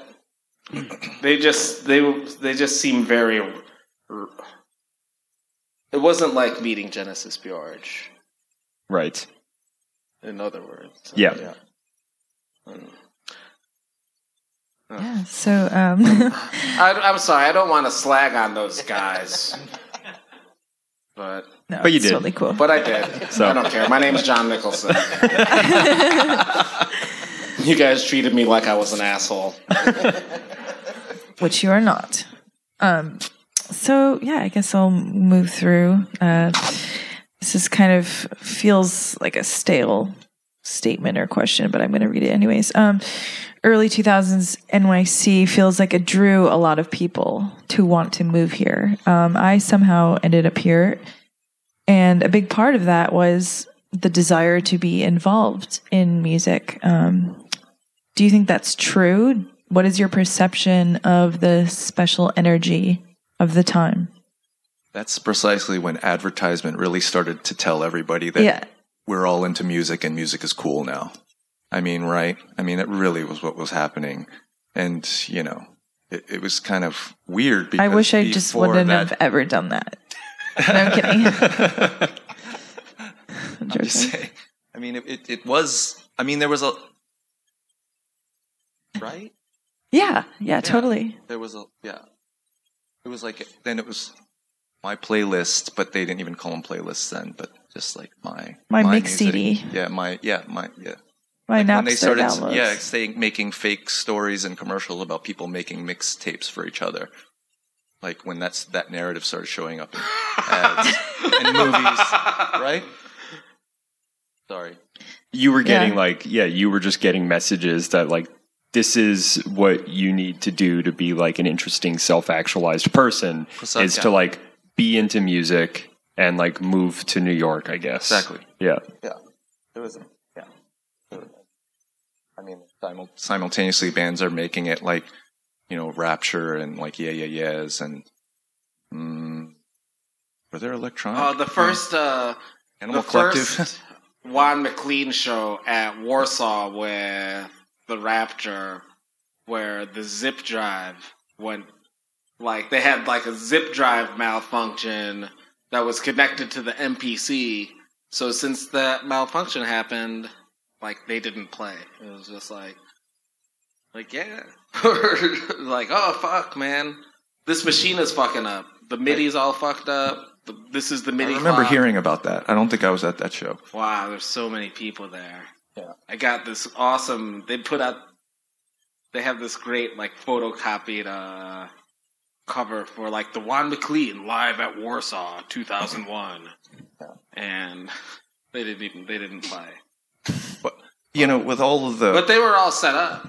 they just they they just seem very. It wasn't like meeting Genesis George. Right. In other words, Yeah. Mm. Yeah. So, um, I, I'm sorry, I don't want to slag on those guys, but no, But you it's did. totally cool. but I did. So- I don't care. My name's John Nicholson. you guys treated me like I was an asshole. which you are not. Um, so yeah, I guess I'll move through. Uh, this is kind of feels like a stale statement or question, but I'm going to read it anyways. Um, early 2000s NYC feels like it drew a lot of people to want to move here. Um, I somehow ended up here, and a big part of that was the desire to be involved in music. Um, do you think that's true? What is your perception of the special energy of the time? That's precisely when advertisement really started to tell everybody that Yeah. we're all into music and music is cool now. I mean, right? I mean, it really was what was happening. And, you know, it, it was kind of weird because I wish I just wouldn't that, have ever done that. I'm kidding. I'm I'm just saying. I mean, it, it, it was. I mean, there was a right. Yeah, yeah, totally. There was a yeah. It was like then it was my playlist, but they didn't even call them playlists then. But just like my My mix music. CD. Yeah, my yeah my yeah. My Like when they started downloads. yeah saying making fake stories and commercials about people making mixtapes for each other. Like when that's that narrative started showing up in ads and movies, right? Sorry. you were getting Yeah. like yeah you were just getting messages that like this is what you need to do to be like an interesting self-actualized person Precisely. is to like be into music and like move to new york i guess Exactly. yeah Yeah, there was a yeah. There was- I mean, simul- simultaneously, bands are making it like you know, Rapture and like Yeah Yeah Yeahs and mm, were there electronic? Oh, the first, uh, Animal the Collective. first Juan MacLean show at Warsaw, where the Rapture, where the zip drive went, like they had like a zip drive malfunction that was connected to the MPC. So since that malfunction happened, like they didn't play. It was just like, like yeah, like oh fuck, man, this machine is fucking up. The MIDI's all fucked up. The, this is the MIDI. I remember clock. hearing about that. I don't think I was at that show. Wow, there's so many people there. Yeah. I got this awesome. They put out. They have this great like photocopied uh, cover for like the Juan MacLean live at Warsaw 2001, and they didn't even they didn't play, But You know, with all of the but they were all set up.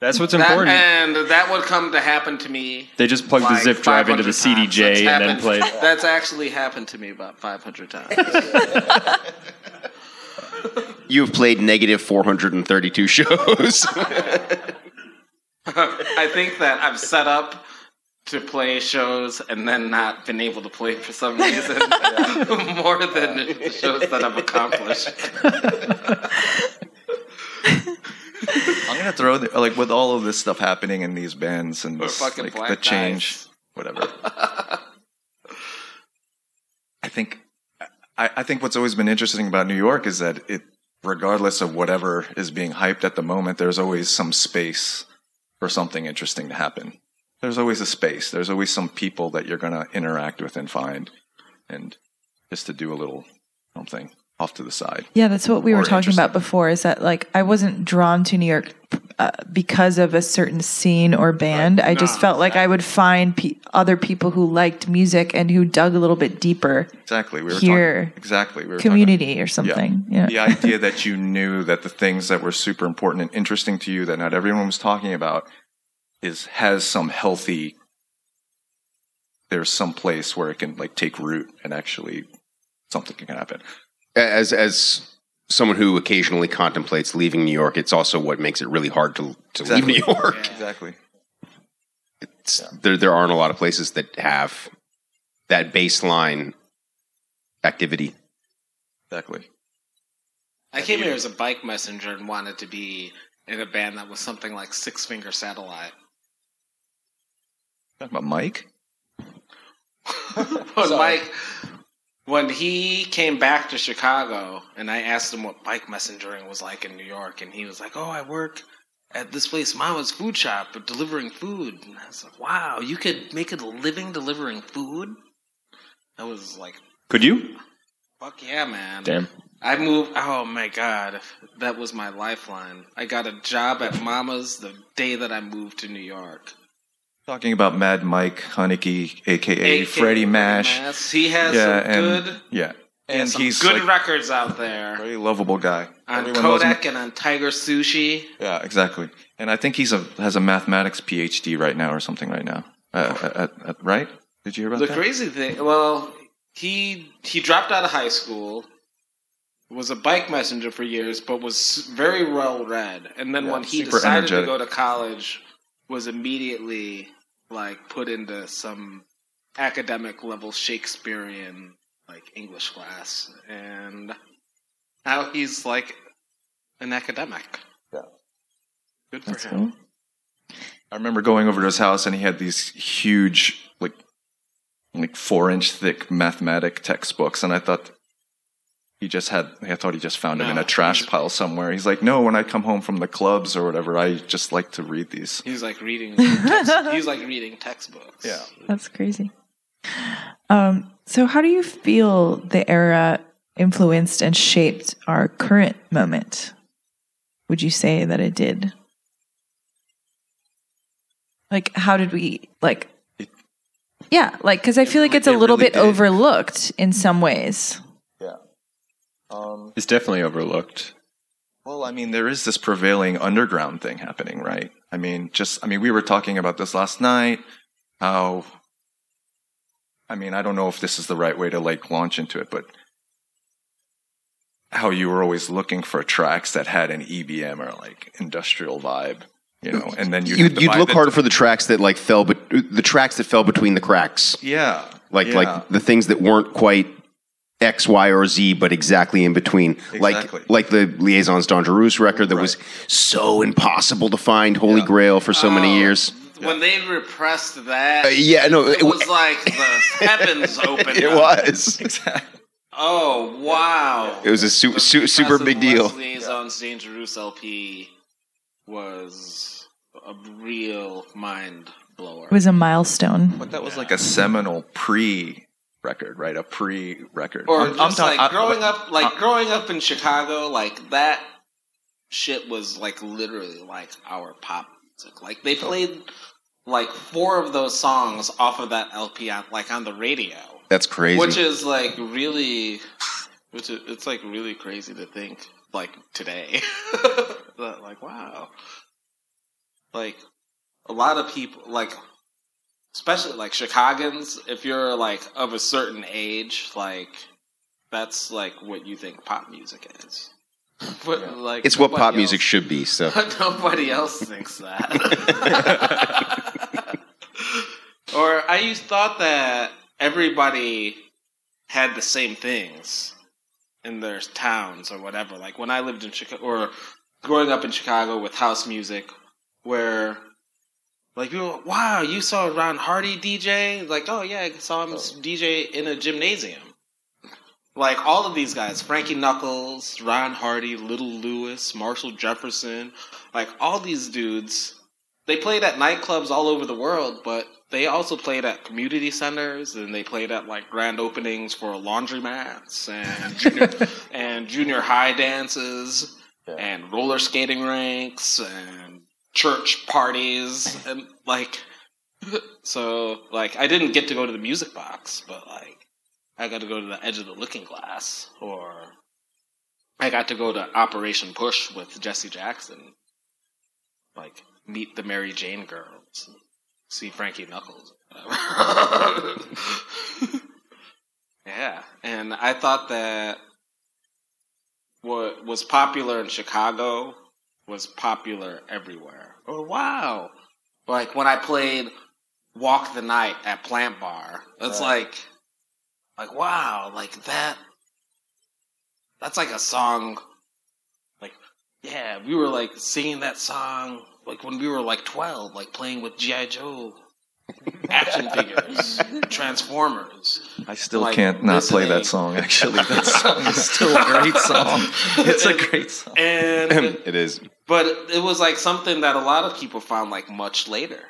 that's what's That- important and that would come to happen to me. they just plugged the zip drive into the cdj That's and then happened- played That's actually happened to me about 500 times. You have played negative 432 shows. I think that I've set up to play shows and then not been able to play for some reason more than the shows that I've accomplished. I'm gonna throw the, like with all of this stuff happening in these bands and this, like the change, Dice. whatever. I think I, I think what's always been interesting about New York is that it, regardless of whatever is being hyped at the moment, there's always some space for something interesting to happen. There's always a space. There's always some people that you're gonna interact with and find, and just to do a little something off to the side. Yeah, that's what we were talking about before. Is that like I wasn't drawn to New York uh, because of a certain scene or band. I just No, felt like I would find pe- other people who liked music and who dug a little bit deeper, Exactly. We were Here. talking exactly. We were talking- community or something. Yeah, the idea that you knew that the things that were super important and interesting to you that not everyone was talking about is has some healthy there's some place where it can like take root and actually something can happen as as someone who occasionally contemplates leaving New York, it's also what makes it really hard to to Exactly. leave New York. exactly It's, There there aren't a lot of places that have that baseline activity. exactly I came here as a bike messenger and wanted to be in a band that was something like Six Finger Satellite. talking about mike when Mike, when he came back to Chicago, and I asked him what bike messengering was like in New York, and he was like, "Oh, I work at this place, Mama's Food Shop, but delivering food." And I was like, "Wow, you could make a living delivering food." I was like, could you "Fuck yeah, man!" damn I moved. Oh my god, that was my lifeline. I got a job at Mama's the day that I moved to New York. Talking about mad mike Haneke, aka, AKA freddie mash He has yeah some and good, yeah and and some he's good like, records out there. very lovable guy on Everyone. Kodak and on Tiger Sushi. Yeah, exactly. And I think he's a has a mathematics PhD right now or something right now. Uh, at, at, at- right? Did you hear about The that? crazy thing, well, he he dropped out of high school, was a bike messenger for years, but was very well read. And then Yeah, when he decided energetic. to go to college, was immediately like put into some academic level Shakespearean like English class, and now he's like an academic. Yeah. good for that's him. cool. I remember going over to his house and he had these huge like like four inch thick mathematic textbooks, and I thought he just had. I thought he just found him in a trash pile somewhere. He's like, no, when I come home from the clubs or whatever, I just like to read these. He's like reading. Text, he's like reading textbooks. Yeah. That's crazy. Um, so, how do you feel the era influenced and shaped our current moment? Would you say that it did? Like, how did we like? It- Yeah, like because I feel like really- it's a it little really bit did. overlooked in some ways. Yeah. Um, It's definitely overlooked. Well, I mean, there is this prevailing underground thing happening, right? I mean, just, I mean, we were talking about this last night. How, I mean, I don't know if this is the right way to like launch into it, but how you were always looking for tracks that had an EBM or like industrial vibe, you know, and then you'd, have You'd, to you'd look the- hard for the tracks that like fell, but the tracks that fell between the cracks, yeah, like yeah. like the things that weren't quite X, Y, or Z, but exactly in between. Exactly. Like like the Liaisons Dangereuses record that was so impossible to find, Holy Yeah. Grail for so many Oh, years. When they repressed that, Uh, yeah, no, it it, was like the heavens opened. it up. was. exactly. Oh wow! It was a su- su- super big deal. West Liaisons Dangereuses LP was a real mind blower. It was a milestone. But that was like a seminal pre record, right? A pre record. or just talk- like I- growing up, like I- growing up in Chicago, like that shit was like literally like our pop music. Like they played like four of those songs off of that LP on like on the radio, That's crazy. which is like really, which is, it's like really crazy to think like today. that like wow, like a lot of people like especially like Chicagoans, if you're like of a certain age, like that's like what you think pop music is. But like it's what nobody pop music should be. So nobody else thinks that. or I used thought that everybody had the same things in their towns or whatever. Like when I lived in Chicago or growing up in Chicago with house music, where like you go, wow, you saw Ron Hardy DJ? Like, oh yeah, I saw him oh. DJ in a gymnasium. Like all of these guys, Frankie Knuckles, Ron Hardy, Little Lewis, Marshall Jefferson, like all these dudes, they played at nightclubs all over the world, but they also played at community centers and they played at like grand openings for laundromats and junior and junior high dances and roller skating rinks and church parties and like so like I didn't get to go to the music box, but like I got to go to the edge of the looking glass or I got to go to Operation Push with Jesse Jackson. Like meet the Mary Jane girls. See Frankie Knuckles. yeah, and I thought that what was popular in Chicago was popular everywhere. Oh wow! Like when I played "Walk the Night" at Plant Bar, it's like, like wow, like that. That's like a song. Like, yeah, we were like singing that song like when we were like twelve, like playing with GI Joe action figures, Transformers. I still like, can't not play that song. Actually, that song is still a great song. It's a great song. And it is. But it was like something that a lot of people found like much later,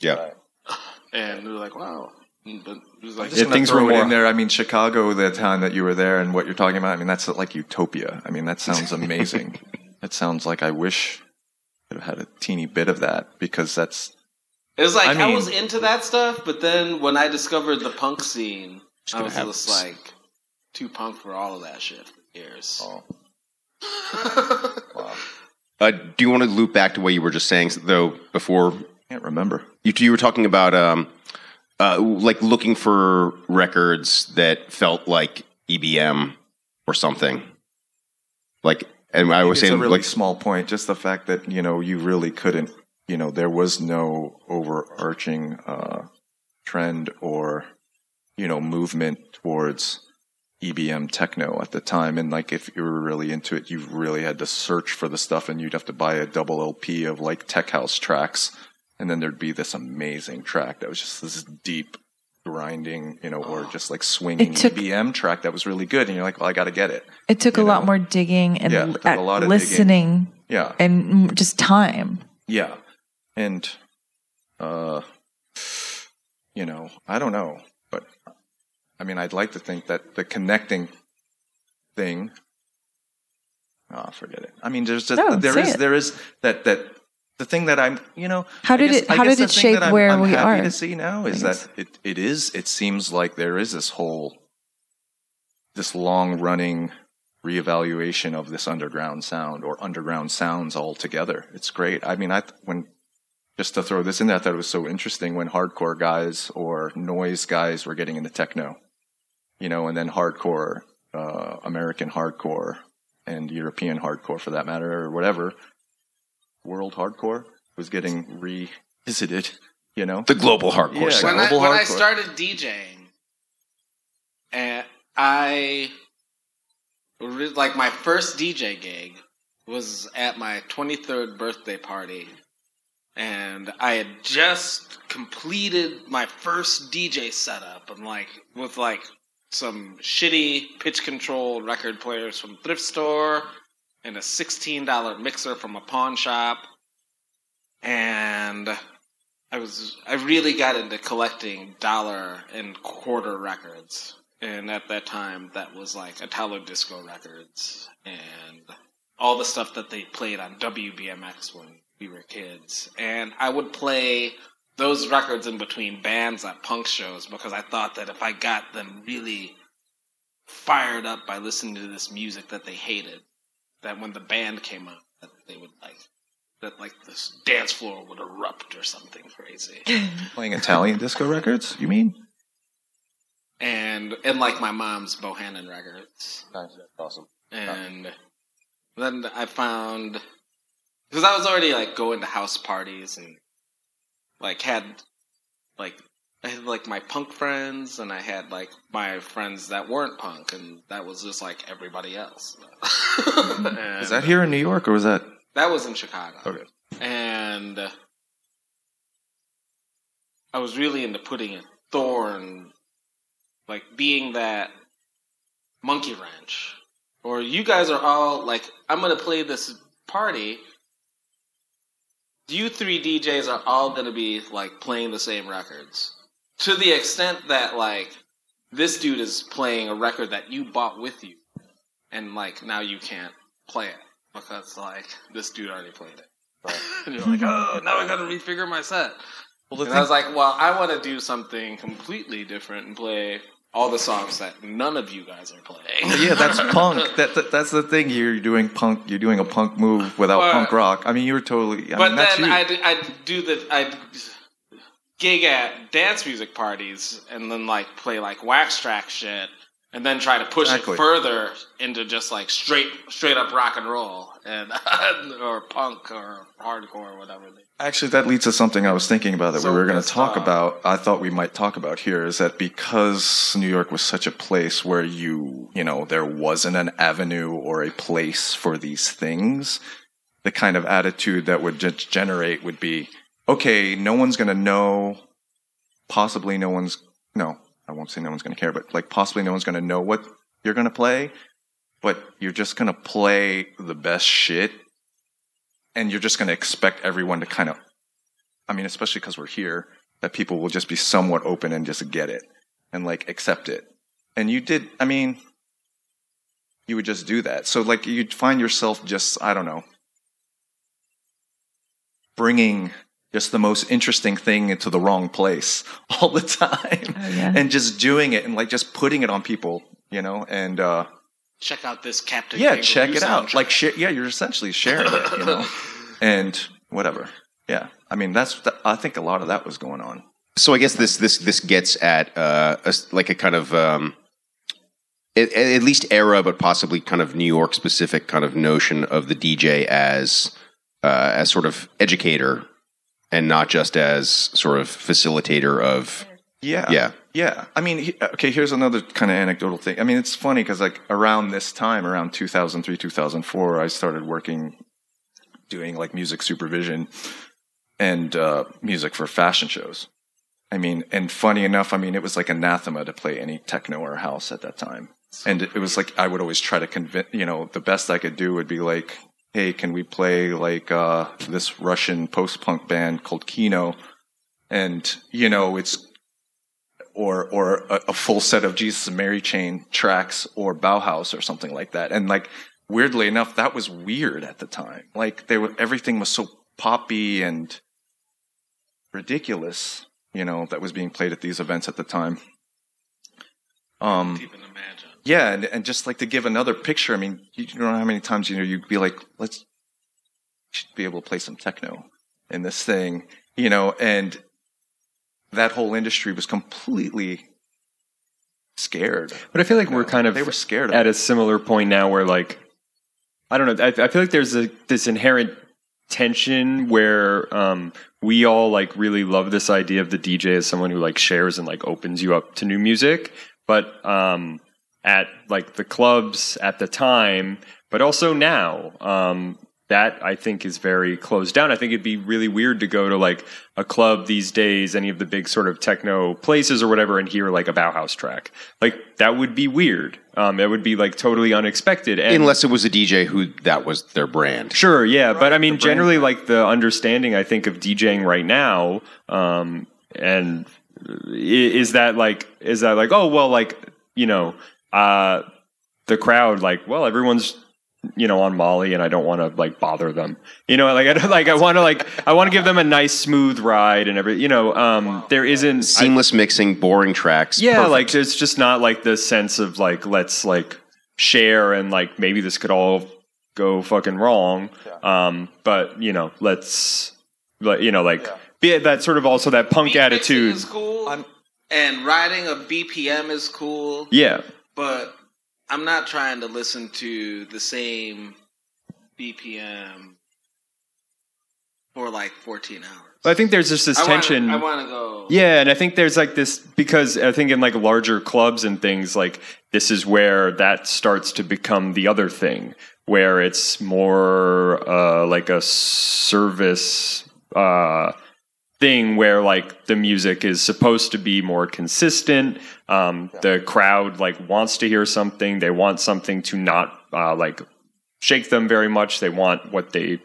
Yeah. and they were like, "Wow!" Mm, but it was like, Yeah, things were it more- in there. I mean, Chicago, the time that you were there, and what you're talking about. I mean, that's like utopia. I mean, that sounds amazing. that sounds like I wish I could have had a teeny bit of that because that's it was like I I, mean- was into that stuff, but then when I discovered the punk scene, I was have just like too punk for all of that shit years. oh, Uh, do you want to loop back to what you were just saying though before I can't remember. you, you were talking about um, uh, like looking for records that felt like EBM or something. Like, and I was it's a saying, really like, small point. Just the fact that you know you really couldn't. You know, there was no overarching uh, trend or you know movement towards EBM techno at the time. And like, if you were really into it, you really had to search for the stuff, and you'd have to buy a double LP of like tech house tracks, and then there'd be this amazing track that was just this deep grinding, you know, or just like swinging took- BM track that was really good, and you're like, well, I got to get it. It took You a lot more digging and Yeah, a lot of digging. listening Yeah, and just time. yeah, and uh, you know, I don't know, I mean, I'd like to think that the connecting thing. Oh, forget it. I mean, there's just, No, there is it. there is that that the thing that I'm, you know, How did guess- it- how did it shape I'm, where I'm we happy are? to see now is that it, it is. It seems like there is this whole, this long running reevaluation of this underground sound or underground sounds altogether. It's great. I mean, I when just to throw this in there, I thought it was so interesting when hardcore guys or noise guys were getting into techno, you know, and then hardcore, uh, American hardcore and European hardcore for that matter, or whatever, world hardcore was getting revisited, you know. The global hardcore Yeah, sound. when I, global when I started DJing, and I like my first DJ gig was at my 23rd birthday party, and I had just completed my first DJ setup, and like with like some shitty pitch control record players from thrift store and a $16 mixer from a pawn shop. And I was I really got into collecting dollar and quarter records, and at that time that was like Italo disco records and all the stuff that they played on WBMX when we were kids, and I would play those records in between bands at punk shows because I thought that if I got them really fired up by listening to this music that they hated, that when the band came out, that they would like that like this dance floor would erupt or something crazy. Playing Italian disco records, you mean? and and like my mom's Bohannon records. Nice, Awesome. And then I found because I was already like going to house parties and like had like I had like my punk friends and I had like my friends that weren't punk and that was just like everybody else. Mm-hmm. Is that here in New York or was that? That was in Chicago. Okay. And I was really into putting a thorn, like being that monkey wrench. Or you guys are all like, I'm going to play this party. You three DJs are all going to be like playing the same records. To the extent that like this dude is playing a record that you bought with you. And like now you can't play it because like this dude already played it. and you're like, oh, now I got to refigure my set. Well, And I was like, well, I want to do something completely different and play all the songs that none of you guys are playing. yeah, that's punk. That, that that's the thing. You're doing punk. You're doing a punk move without But- punk rock. I mean, you're totally. I but mean, then. I'd, I'd do the I'd gig at dance music parties and then like play like Wax Trax shit and then try to push Exactly. it further into just like straight straight up rock and roll and or punk or hardcore or whatever. Actually, that leads to something I was thinking about that So we were going to talk off. about. I thought we might talk about here is that because New York was such a place where you, you know, there wasn't an avenue or a place for these things, the kind of attitude that would ge- generate would be, okay, no one's going to know, possibly no one's, no, I won't say no one's going to care, but like possibly no one's going to know what you're going to play, but you're just going to play the best shit and you're just going to expect everyone to kind of i mean especially because we're here that people will just be somewhat open and just get it and like accept it. And you did i mean you would just do that. So like you'd find yourself just i don't know bringing just the most interesting thing into the wrong place all the time. Oh, yeah. and just doing it and like just putting it on people you know and uh check out this Captain. yeah Kangaroo check it out. Like sh- yeah you're essentially sharing it you know. And whatever. Yeah. I mean that's th- i think a lot of that was going on. So I guess this this this gets at uh, a s like a kind of um, at, at least era, but possibly kind of New York specific kind of notion of the DJ as uh, as sort of educator and not just as sort of facilitator of yeah yeah. yeah i mean he- okay here's another kind of anecdotal thing i mean it's funny because like around this time around 2003 2004 i started working doing like music supervision and uh, music for fashion shows I mean, and funny enough, I mean, it was like anathema to play any techno or house at that time. And it was like I would always try to convince, you know, the best I could do would be like, "Hey, can we play like uh, this Russian post-punk band called Kino?" And you know, it's or or a, a full set of Jesus and Mary Chain tracks or Bauhaus or something like that. And like weirdly enough, that was weird at the time. Like they were everything was so poppy and ridiculous, you know, that was being played at these events at the time. Um, Even imagine. Yeah, and, and just like to give another picture. I mean, you don't know how many times you know you'd be like, let's should be able to play some techno in this thing, you know, and that whole industry was completely scared. But I feel like we're kind of they were scared at it. a similar point now where like I don't know. I, I feel like there's a this inherent tension where um, we all like really love this idea of the DJ as someone who like shares and like opens you up to new music, but um, at like the clubs at the time, but also now. Um, that I think is very closed down. I think it'd be really weird to go to like a club these days, any of the big sort of techno places or whatever, and hear like a Bauhaus track. Like that would be weird. Um, it would be like totally unexpected. And Unless it was a DJ who that was their brand. Sure, yeah, but I mean, generally, like the understanding I think of DJing right now, um, and is that like is that like oh well, like you know, uh, the crowd like well everyone's you know on Molly and I don't want to like bother them, you know, like I don't, like I want to like I want to give them a nice smooth ride and every you know, um, there isn't I- Seamless mixing, boring tracks. yeah, perfect. like it's just not like the sense of like let's like share and like maybe this could all go fucking wrong. Um, but you know, let's let you know like be that sort of also that punk Beat attitude. is cool, I'm- and riding a BPM is cool. Yeah, but I'm not trying to listen to the same BPM for like 14 hours. but I think there's just this I wanna- tension. I want to go. Yeah, and I think there's like this because I think in like larger clubs and things like this is where that starts to become the other thing where it's more uh, like a service uh, thing where like the music is supposed to be more consistent. Um, The crowd like wants to hear something. They want something to not uh, like shake them very much. They want what they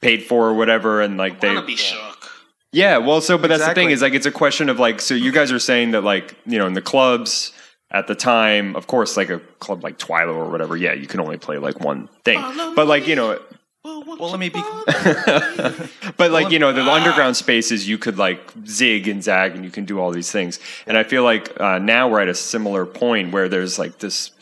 paid for or whatever, and like I they want be shook. yeah, well, so but that's the thing is like it's a question of like so you guys are saying that like you know in the clubs at the time, of course, like a club like Twilo or whatever, yeah, you can only play like one thing, but like you know, Well, let me be. but like you know the underground spaces you could like zig and zag and you can do all these things, and I feel like uh, now we're at a similar point where there's like this,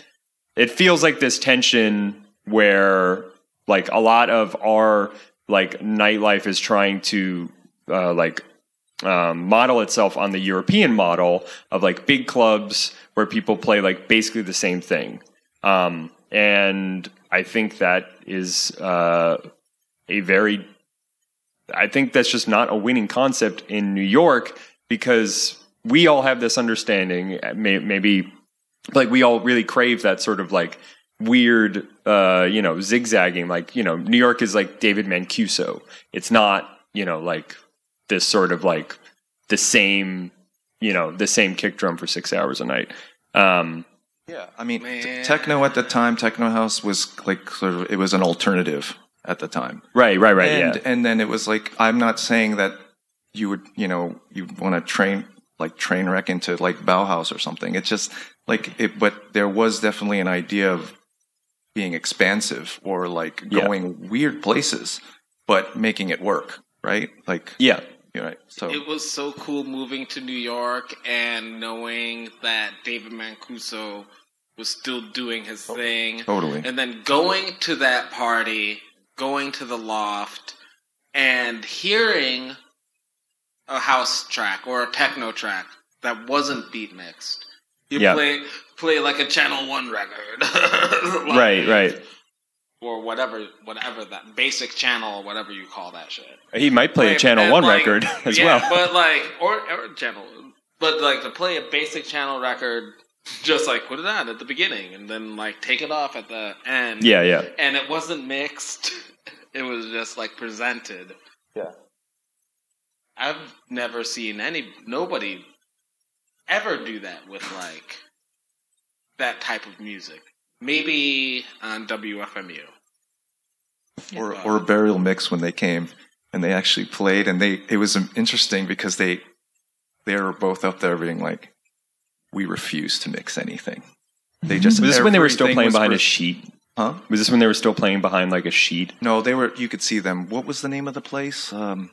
it feels like this tension where like a lot of our like nightlife is trying to uh, like um, model itself on the European model of like big clubs where people play like basically the same thing. Um, and I think that is uh, a very, I think that's just not a winning concept in New York because we all have this understanding, maybe like we all really crave that sort of like weird, uh, you know, zigzagging. Like, you know, New York is like David Mancuso. It's not, you know, like this sort of like the same, you know, the same kick drum for six hours a night. Um, Yeah, I mean, t- techno at the time, techno house was like sort of it was an alternative at the time, right, right, right. and yeah. and then it was like I'm not saying that you would you know you want to train like train wreck into like Bauhaus or something. It's just like it, but there was definitely an idea of being expansive or like Yeah. going weird places, but making it work, right? Like Yeah. You know, so It was so cool moving to New York and knowing that David Mancuso was still doing his oh, thing. totally. And then going to that party, going to the loft, and hearing a house track or a techno track that wasn't beat mixed. You Yeah. play play like a Channel One record, Like- Right, right. Or whatever, whatever that Basic Channel, whatever you call that shit. He might play a Channel One like, record as yeah, well. but like, or, or channel, but like to play a Basic Channel record, just like put it on at the beginning and then like take it off at the end. yeah, yeah. and it wasn't mixed. It was just like presented. Yeah. I've never seen any nobody ever do that with like that type of music. Maybe on WFMU. or Yeah. or burial mix when they came and they actually played and they it was interesting because they they were both up there being like we refuse to mix anything they just Was this when they were still playing was behind a sheet? huh Was this when they were still playing behind like a sheet? no they were you could see them what was the name of the place um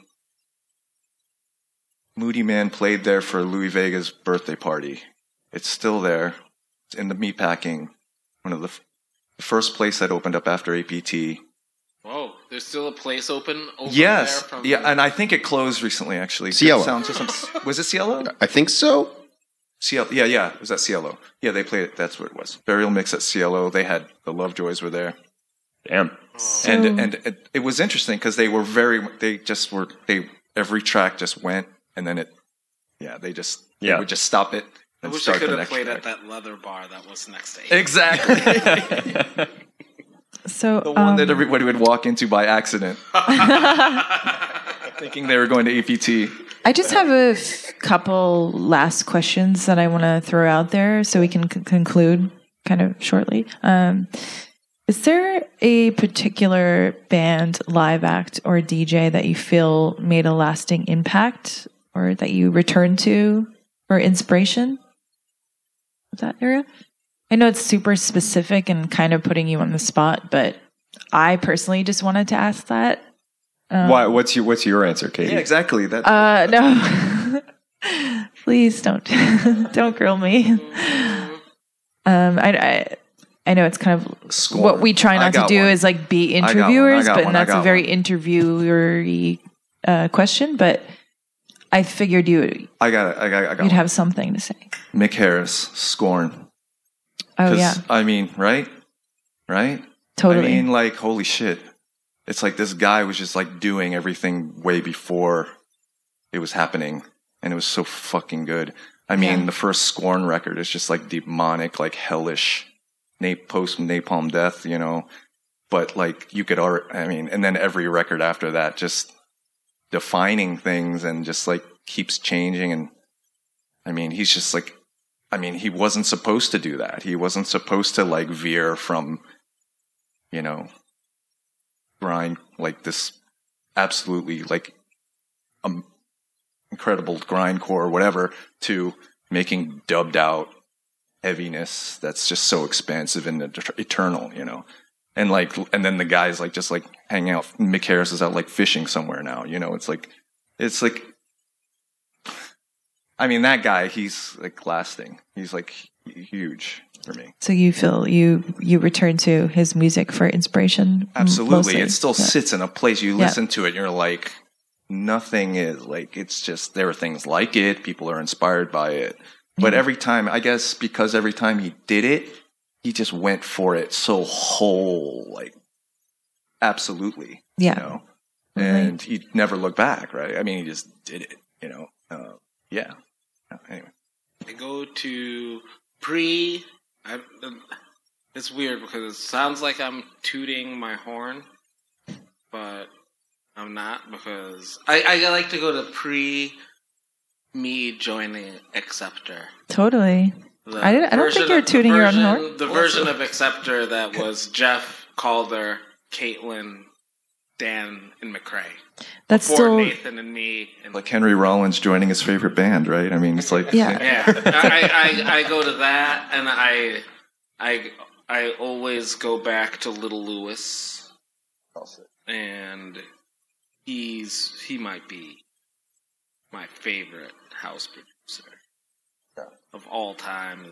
Moodymann played there for Louie Vega's birthday party it's still there it's in the meatpacking one of the, f- the first place that opened up after APT Whoa, there's still a place open over Yes, there from yeah, and I think it closed recently. Actually, Cielo. Sound System. Was it Cielo? I think so. Cielo. Yeah, yeah. It was at Cielo. Yeah, they played it. That's what it was. Burial mix at Cielo. They had the Lovejoys were there, Damn. So- and and it, it was interesting because they were very. They just were. They every track just went, and then it. Yeah, they just. They Yeah. would just stop it. I wish I could have played track. at that leather bar that was next to it. Exactly. So the one that um, everybody would walk into by accident, thinking they were going to APT. I just have a f- couple last questions that I want to throw out there so we can c- conclude kind of shortly. Um, is there a particular band, live act, or DJ that you feel made a lasting impact or that you return to for inspiration? Of that area? I know it's super specific and kind of putting you on the spot, but I personally just wanted to ask that. Um, Why? What's your What's your answer, Katie? Yeah, exactly. That uh, no. Please don't don't grill me. Um, I, I I know it's kind of Scorn. what we try not to do one. is like be got one. I interviewers, but one. I that's a very one. interviewery uh, question. But I figured you I got it. I got. I got. you'd one. have something to say. Mick Harris, Scorn. Oh yeah, I mean, right? Right? totally. I mean, like, holy shit. It's like this guy was just like doing everything way before it was happening. And it was so fucking good. I mean, Yeah. the first Scorn record is just like demonic, like hellish post napalm death, you know? But like, you could already, I mean, and then every record after that just defining things and just like keeps changing. And I mean, he's just like, I mean, he wasn't supposed to do that. He wasn't supposed to like veer from, you know, grind like this absolutely like um, incredible grindcore or whatever to making dubbed out heaviness that's just so expansive and eternal, you know. And like, and then the guys like just like hanging out. Mick Harris is out like fishing somewhere now, you know. It's like, it's like, I mean, that guy, he's like lasting. He's like huge for me. so you feel you you return to his music for inspiration? Absolutely. mostly? It still Yeah. sits in a place you Yeah. listen to it you're like, nothing is like, it's just, there are things like it. People are inspired by it. But Mhm. every time, I guess because every time he did it, he just went for it so whole, like, absolutely. Yeah. You know? Right. And he never looked back, right? I mean, he just did it, you know? Uh, yeah. Uh, Anyway. I go to pre. I, it's weird because it sounds like I'm tooting my horn, but I'm not because I, I like to go to pre me joining Excepter. Totally. The I didn't- I don't think you're of- the tooting your own horn. The version of Excepter that was Jeff Calder, Caitlin, Dan, and McCrae. That's Before still Nathan and me. And Like Henry Rollins joining his favorite band, right? I mean, it's like, Yeah. yeah, I, I, I go to that, and I I I always go back to Little Louie, and he's he might be my favorite house producer of all time.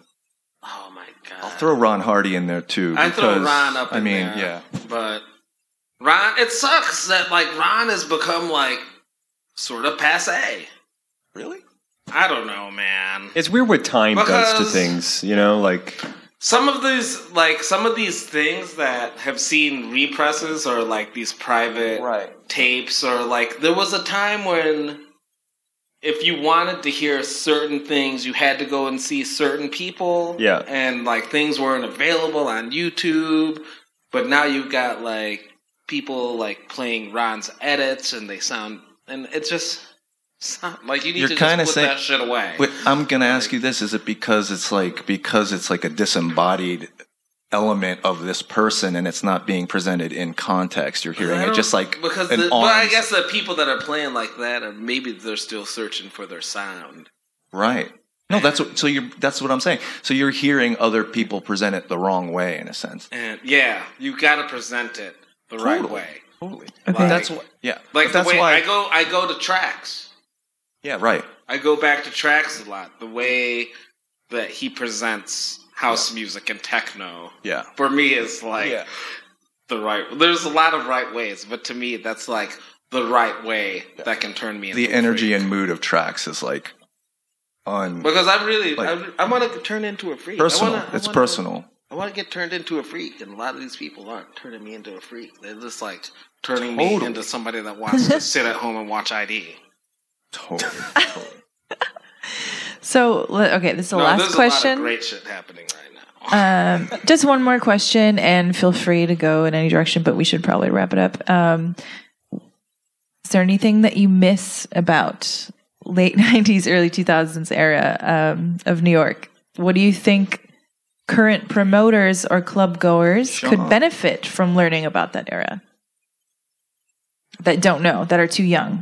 Oh my god! I'll throw Ron Hardy in there too. I throw Ron up. I mean, there, yeah. but Ron, it sucks that like Ron has become like sort of passe. Really? I don't know, man. It's weird what time does to things, you know, like some of these like some of these things that have seen represses or like these private Right. tapes or like there was a time when if you wanted to hear certain things you had to go and see certain people Yeah. and like things weren't available on youtube but now you've got like people like playing ron's edits and they sound and it's just. Like you need You're to kinda just put saying- that shit away. Wait, I'm gonna ask you this: Is it because it's like because it's like a disembodied element of this person, and it's not being presented in context? You're hearing it just like because an the, but I guess the people that are playing like that, are maybe they're still searching for their sound. right. No, that's what. So you're. That's what I'm saying. So you're hearing other people present it the wrong way, in a sense. And yeah, you got to present it the right way. Totally. Okay. That's what. Yeah. Like the that's way why. I go, I go to tracks. yeah. Right. I go back to tracks a lot. The way that he presents house music and techno Yeah. for me is like Yeah. the right. There's a lot of right ways, but to me, that's like the right way that can turn me. The into a energy freak. and mood of tracks is like on because I really, like- I, I want to turn into a freak. personal. I wanna, I it's wanna- personal. I want to get turned into a freak, and a lot of these people aren't turning me into a freak. They're just like turning me into somebody that wants to sit at home and watch ID. Totally. totally. So, okay, this is the No, last there's a lot of question. great shit happening right now. Um, just one more question, and feel free to go in any direction, but we should probably wrap it up. Um, is there anything that you miss about late 90s, early 2000s era um, of New York? What do you think current promoters or club goers could benefit from learning about that era? That don't know, that are too young.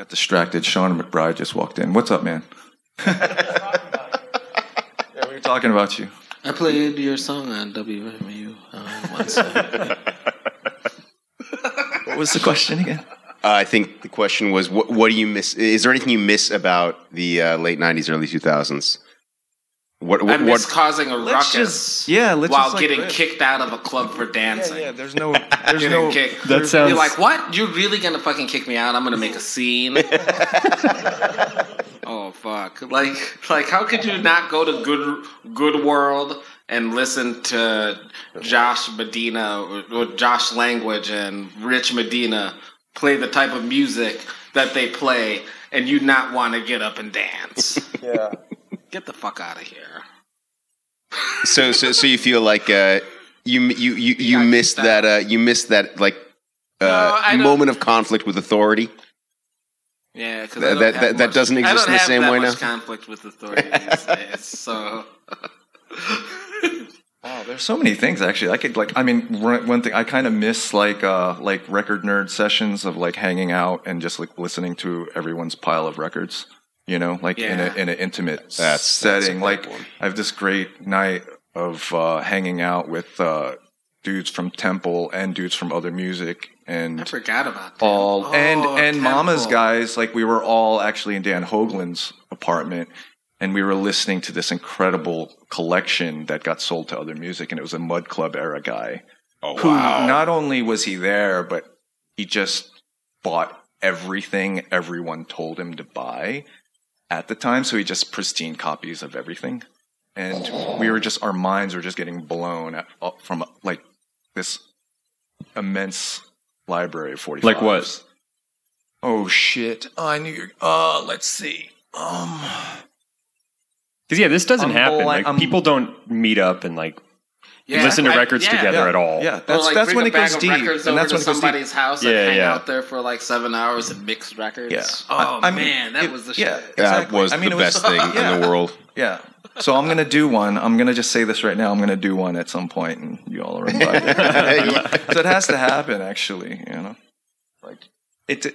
Got distracted. Sean McBride just walked in. What's up, man? yeah, we were talking about you. I played your song on WFMU uh, once. What was the question again? Uh, I think the question was, what, what do you miss? Is there anything you miss about the uh, late '90s, early 2000s? What? I What? miss what causing a Let's ruckus just- yeah, let's while just, like, getting rip. kicked out of a club for dancing. Yeah, yeah. There's no. There's Getting no. kicked. That sounds- You're like, what? You're really gonna fucking kick me out? I'm gonna make a scene. oh fuck! Like, like, how could you not go to Good Good World and listen to Josh Medina or, or Josh Language and Rich Medina play the type of music that they play, and you not want to get up and dance? Yeah. Get the fuck out of here! so, so, so you feel like uh, you you you you Yeah, missed get that. Uh, you missed that like uh, No, moment of conflict with authority. Yeah, because That- that- that- that doesn't exist in the same way now? Conflict with authority these days, so Wow, there's so many things actually. I could like, I mean, one one thing I kind of miss like uh like record nerd sessions of like hanging out and just like listening to everyone's pile of records. You know, like in a in an intimate That's- that's setting. big like one. I have this great night of uh hanging out with uh dudes from Temple and dudes from other music and I forgot about that. all Oh, and and Mama's guys like we were all actually in Dan Hougland's apartment and we were listening to this incredible collection that got sold to other music and it was a Mud Club era guy Oh who not only was he there but he just bought everything everyone told him to buy at the time so he just pristine copies of everything and we were just our minds were just getting blown at, up from like this immense library of 45 Like what? oh shit i knew you uh let's see um Because yeah, this doesn't I'm happen. blank- Like I'm- people don't meet up and like Yeah, listen to I- records yeah. together yeah, at all. yeah that's like, that's when it goes deep and that's when it goes deep house and Yeah, hang yeah. out there for like seven hours and mix records. yeah Oh I- I mean, man, that it- was the yeah, shit. that was I mean, the it was- best thing in the world. Yeah. So I'm gonna do one. I'm gonna just say this right now. I'm gonna do one at some point, and you all are invited. so it has to happen, actually. You know, like it,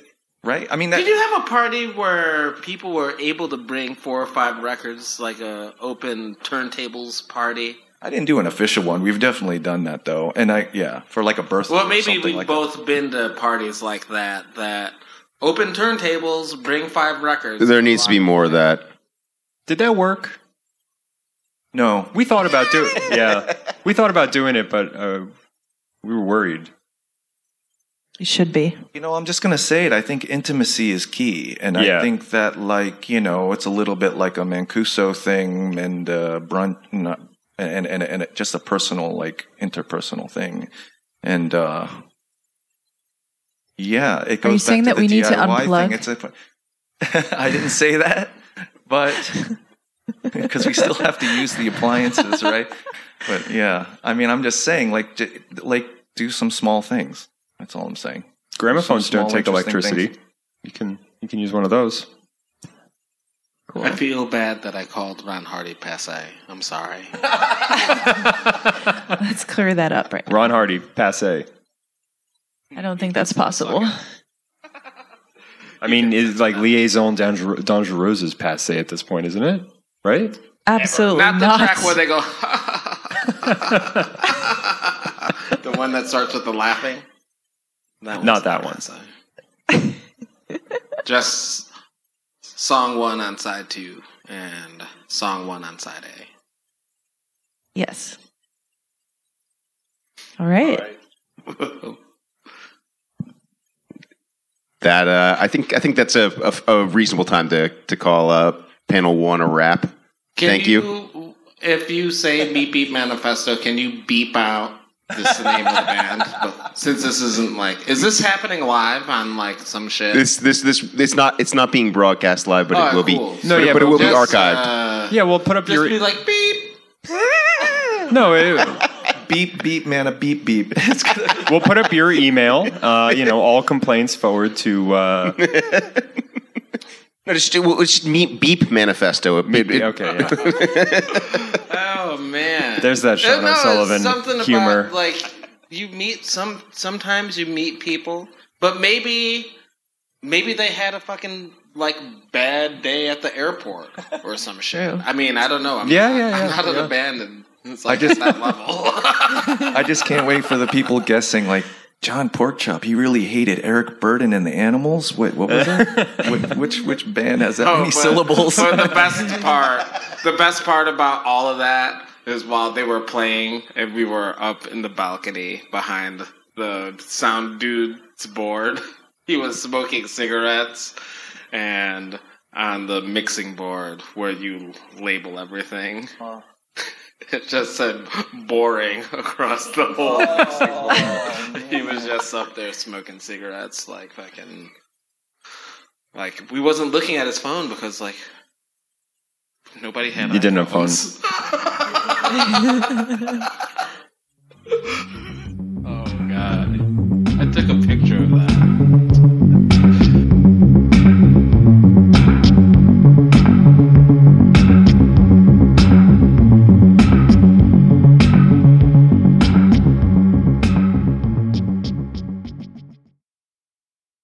right? I mean, that, Did you have a party where people were able to bring four or five records, like a open turntables party? I didn't do an official one. We've definitely done that though, and I yeah for like a birthday. Well, or maybe something we've like both been to parties like that. That open turntables, bring five records. There needs to be more of that. Did that work? No, We thought about doing. yeah, we thought about doing it, but uh, we were worried. You should be. You know, I'm just gonna say it. I think intimacy is key, and Yeah. I think that, like, you know, it's a little bit like a Mancuso thing and uh, brunt, not, and and and it- just a personal, like, interpersonal thing, and uh, yeah, it goes. Are you back saying to that the we need to DIY thing. unplug? It's a, I didn't say that, but because we still have to use the appliances, right? But yeah, I mean, I'm just saying, like, j- like, do some small things. That's all I'm saying. Gramophones Some don't take electricity. things. You can You can use one of those. I feel bad that I called Ron Hardy passe. I'm sorry. Let's clear that up right Ron Hardy, passe. I don't think that's possible. I mean, it's like liaison danger- dangereuse passe at this point, isn't it? Right? Absolutely Not not. the track where they go. the one that starts with the laughing. That Not that one. passe. Just song one on side two and song one on side A. yes. All right. That uh, I think I think that's a, a, a reasonable time to to call uh, panel one a wrap. Can Thank you, If you say beep beep manifesto, can you beep out this is the name of the band? But since this isn't like, is this happening live on like some shit? This this this it's not it's not being broadcast live, but All it right, will cool. be. No, but, yeah, but it but will be archived. uh, Yeah, we'll put up just your. be like beep. no, it, beep beep man a beep beep. We'll put up your email. Uh, you know, all complaints forward to. Uh, no, just, just meet beep manifesto. It- it- okay, yeah. Oh man, There's that Sean No, O'Sullivan something humor. About, like you meet some. Sometimes you meet people, but maybe maybe they had a fucking like bad day at the airport or some shit. True. I mean, I don't know. I'm Yeah, not, yeah, I'm yeah, not an yeah. abandoned. It's like just- that level. I just can't wait for the people guessing like John Porkchop. He really hated Eric Burdon and the Animals. Wait, what was it? which, which which band has that Oh, many but- syllables? But the best part, the best part about all of that is while they were playing and we were up in the balcony behind the sound dude's board, he was smoking cigarettes and on the mixing board where you label everything. it just said boring across the whole. Oh, he was just up there smoking cigarettes, like fucking. Like we wasn't looking at his phone because like nobody had. You didn't have phones. oh god! I took a picture of that.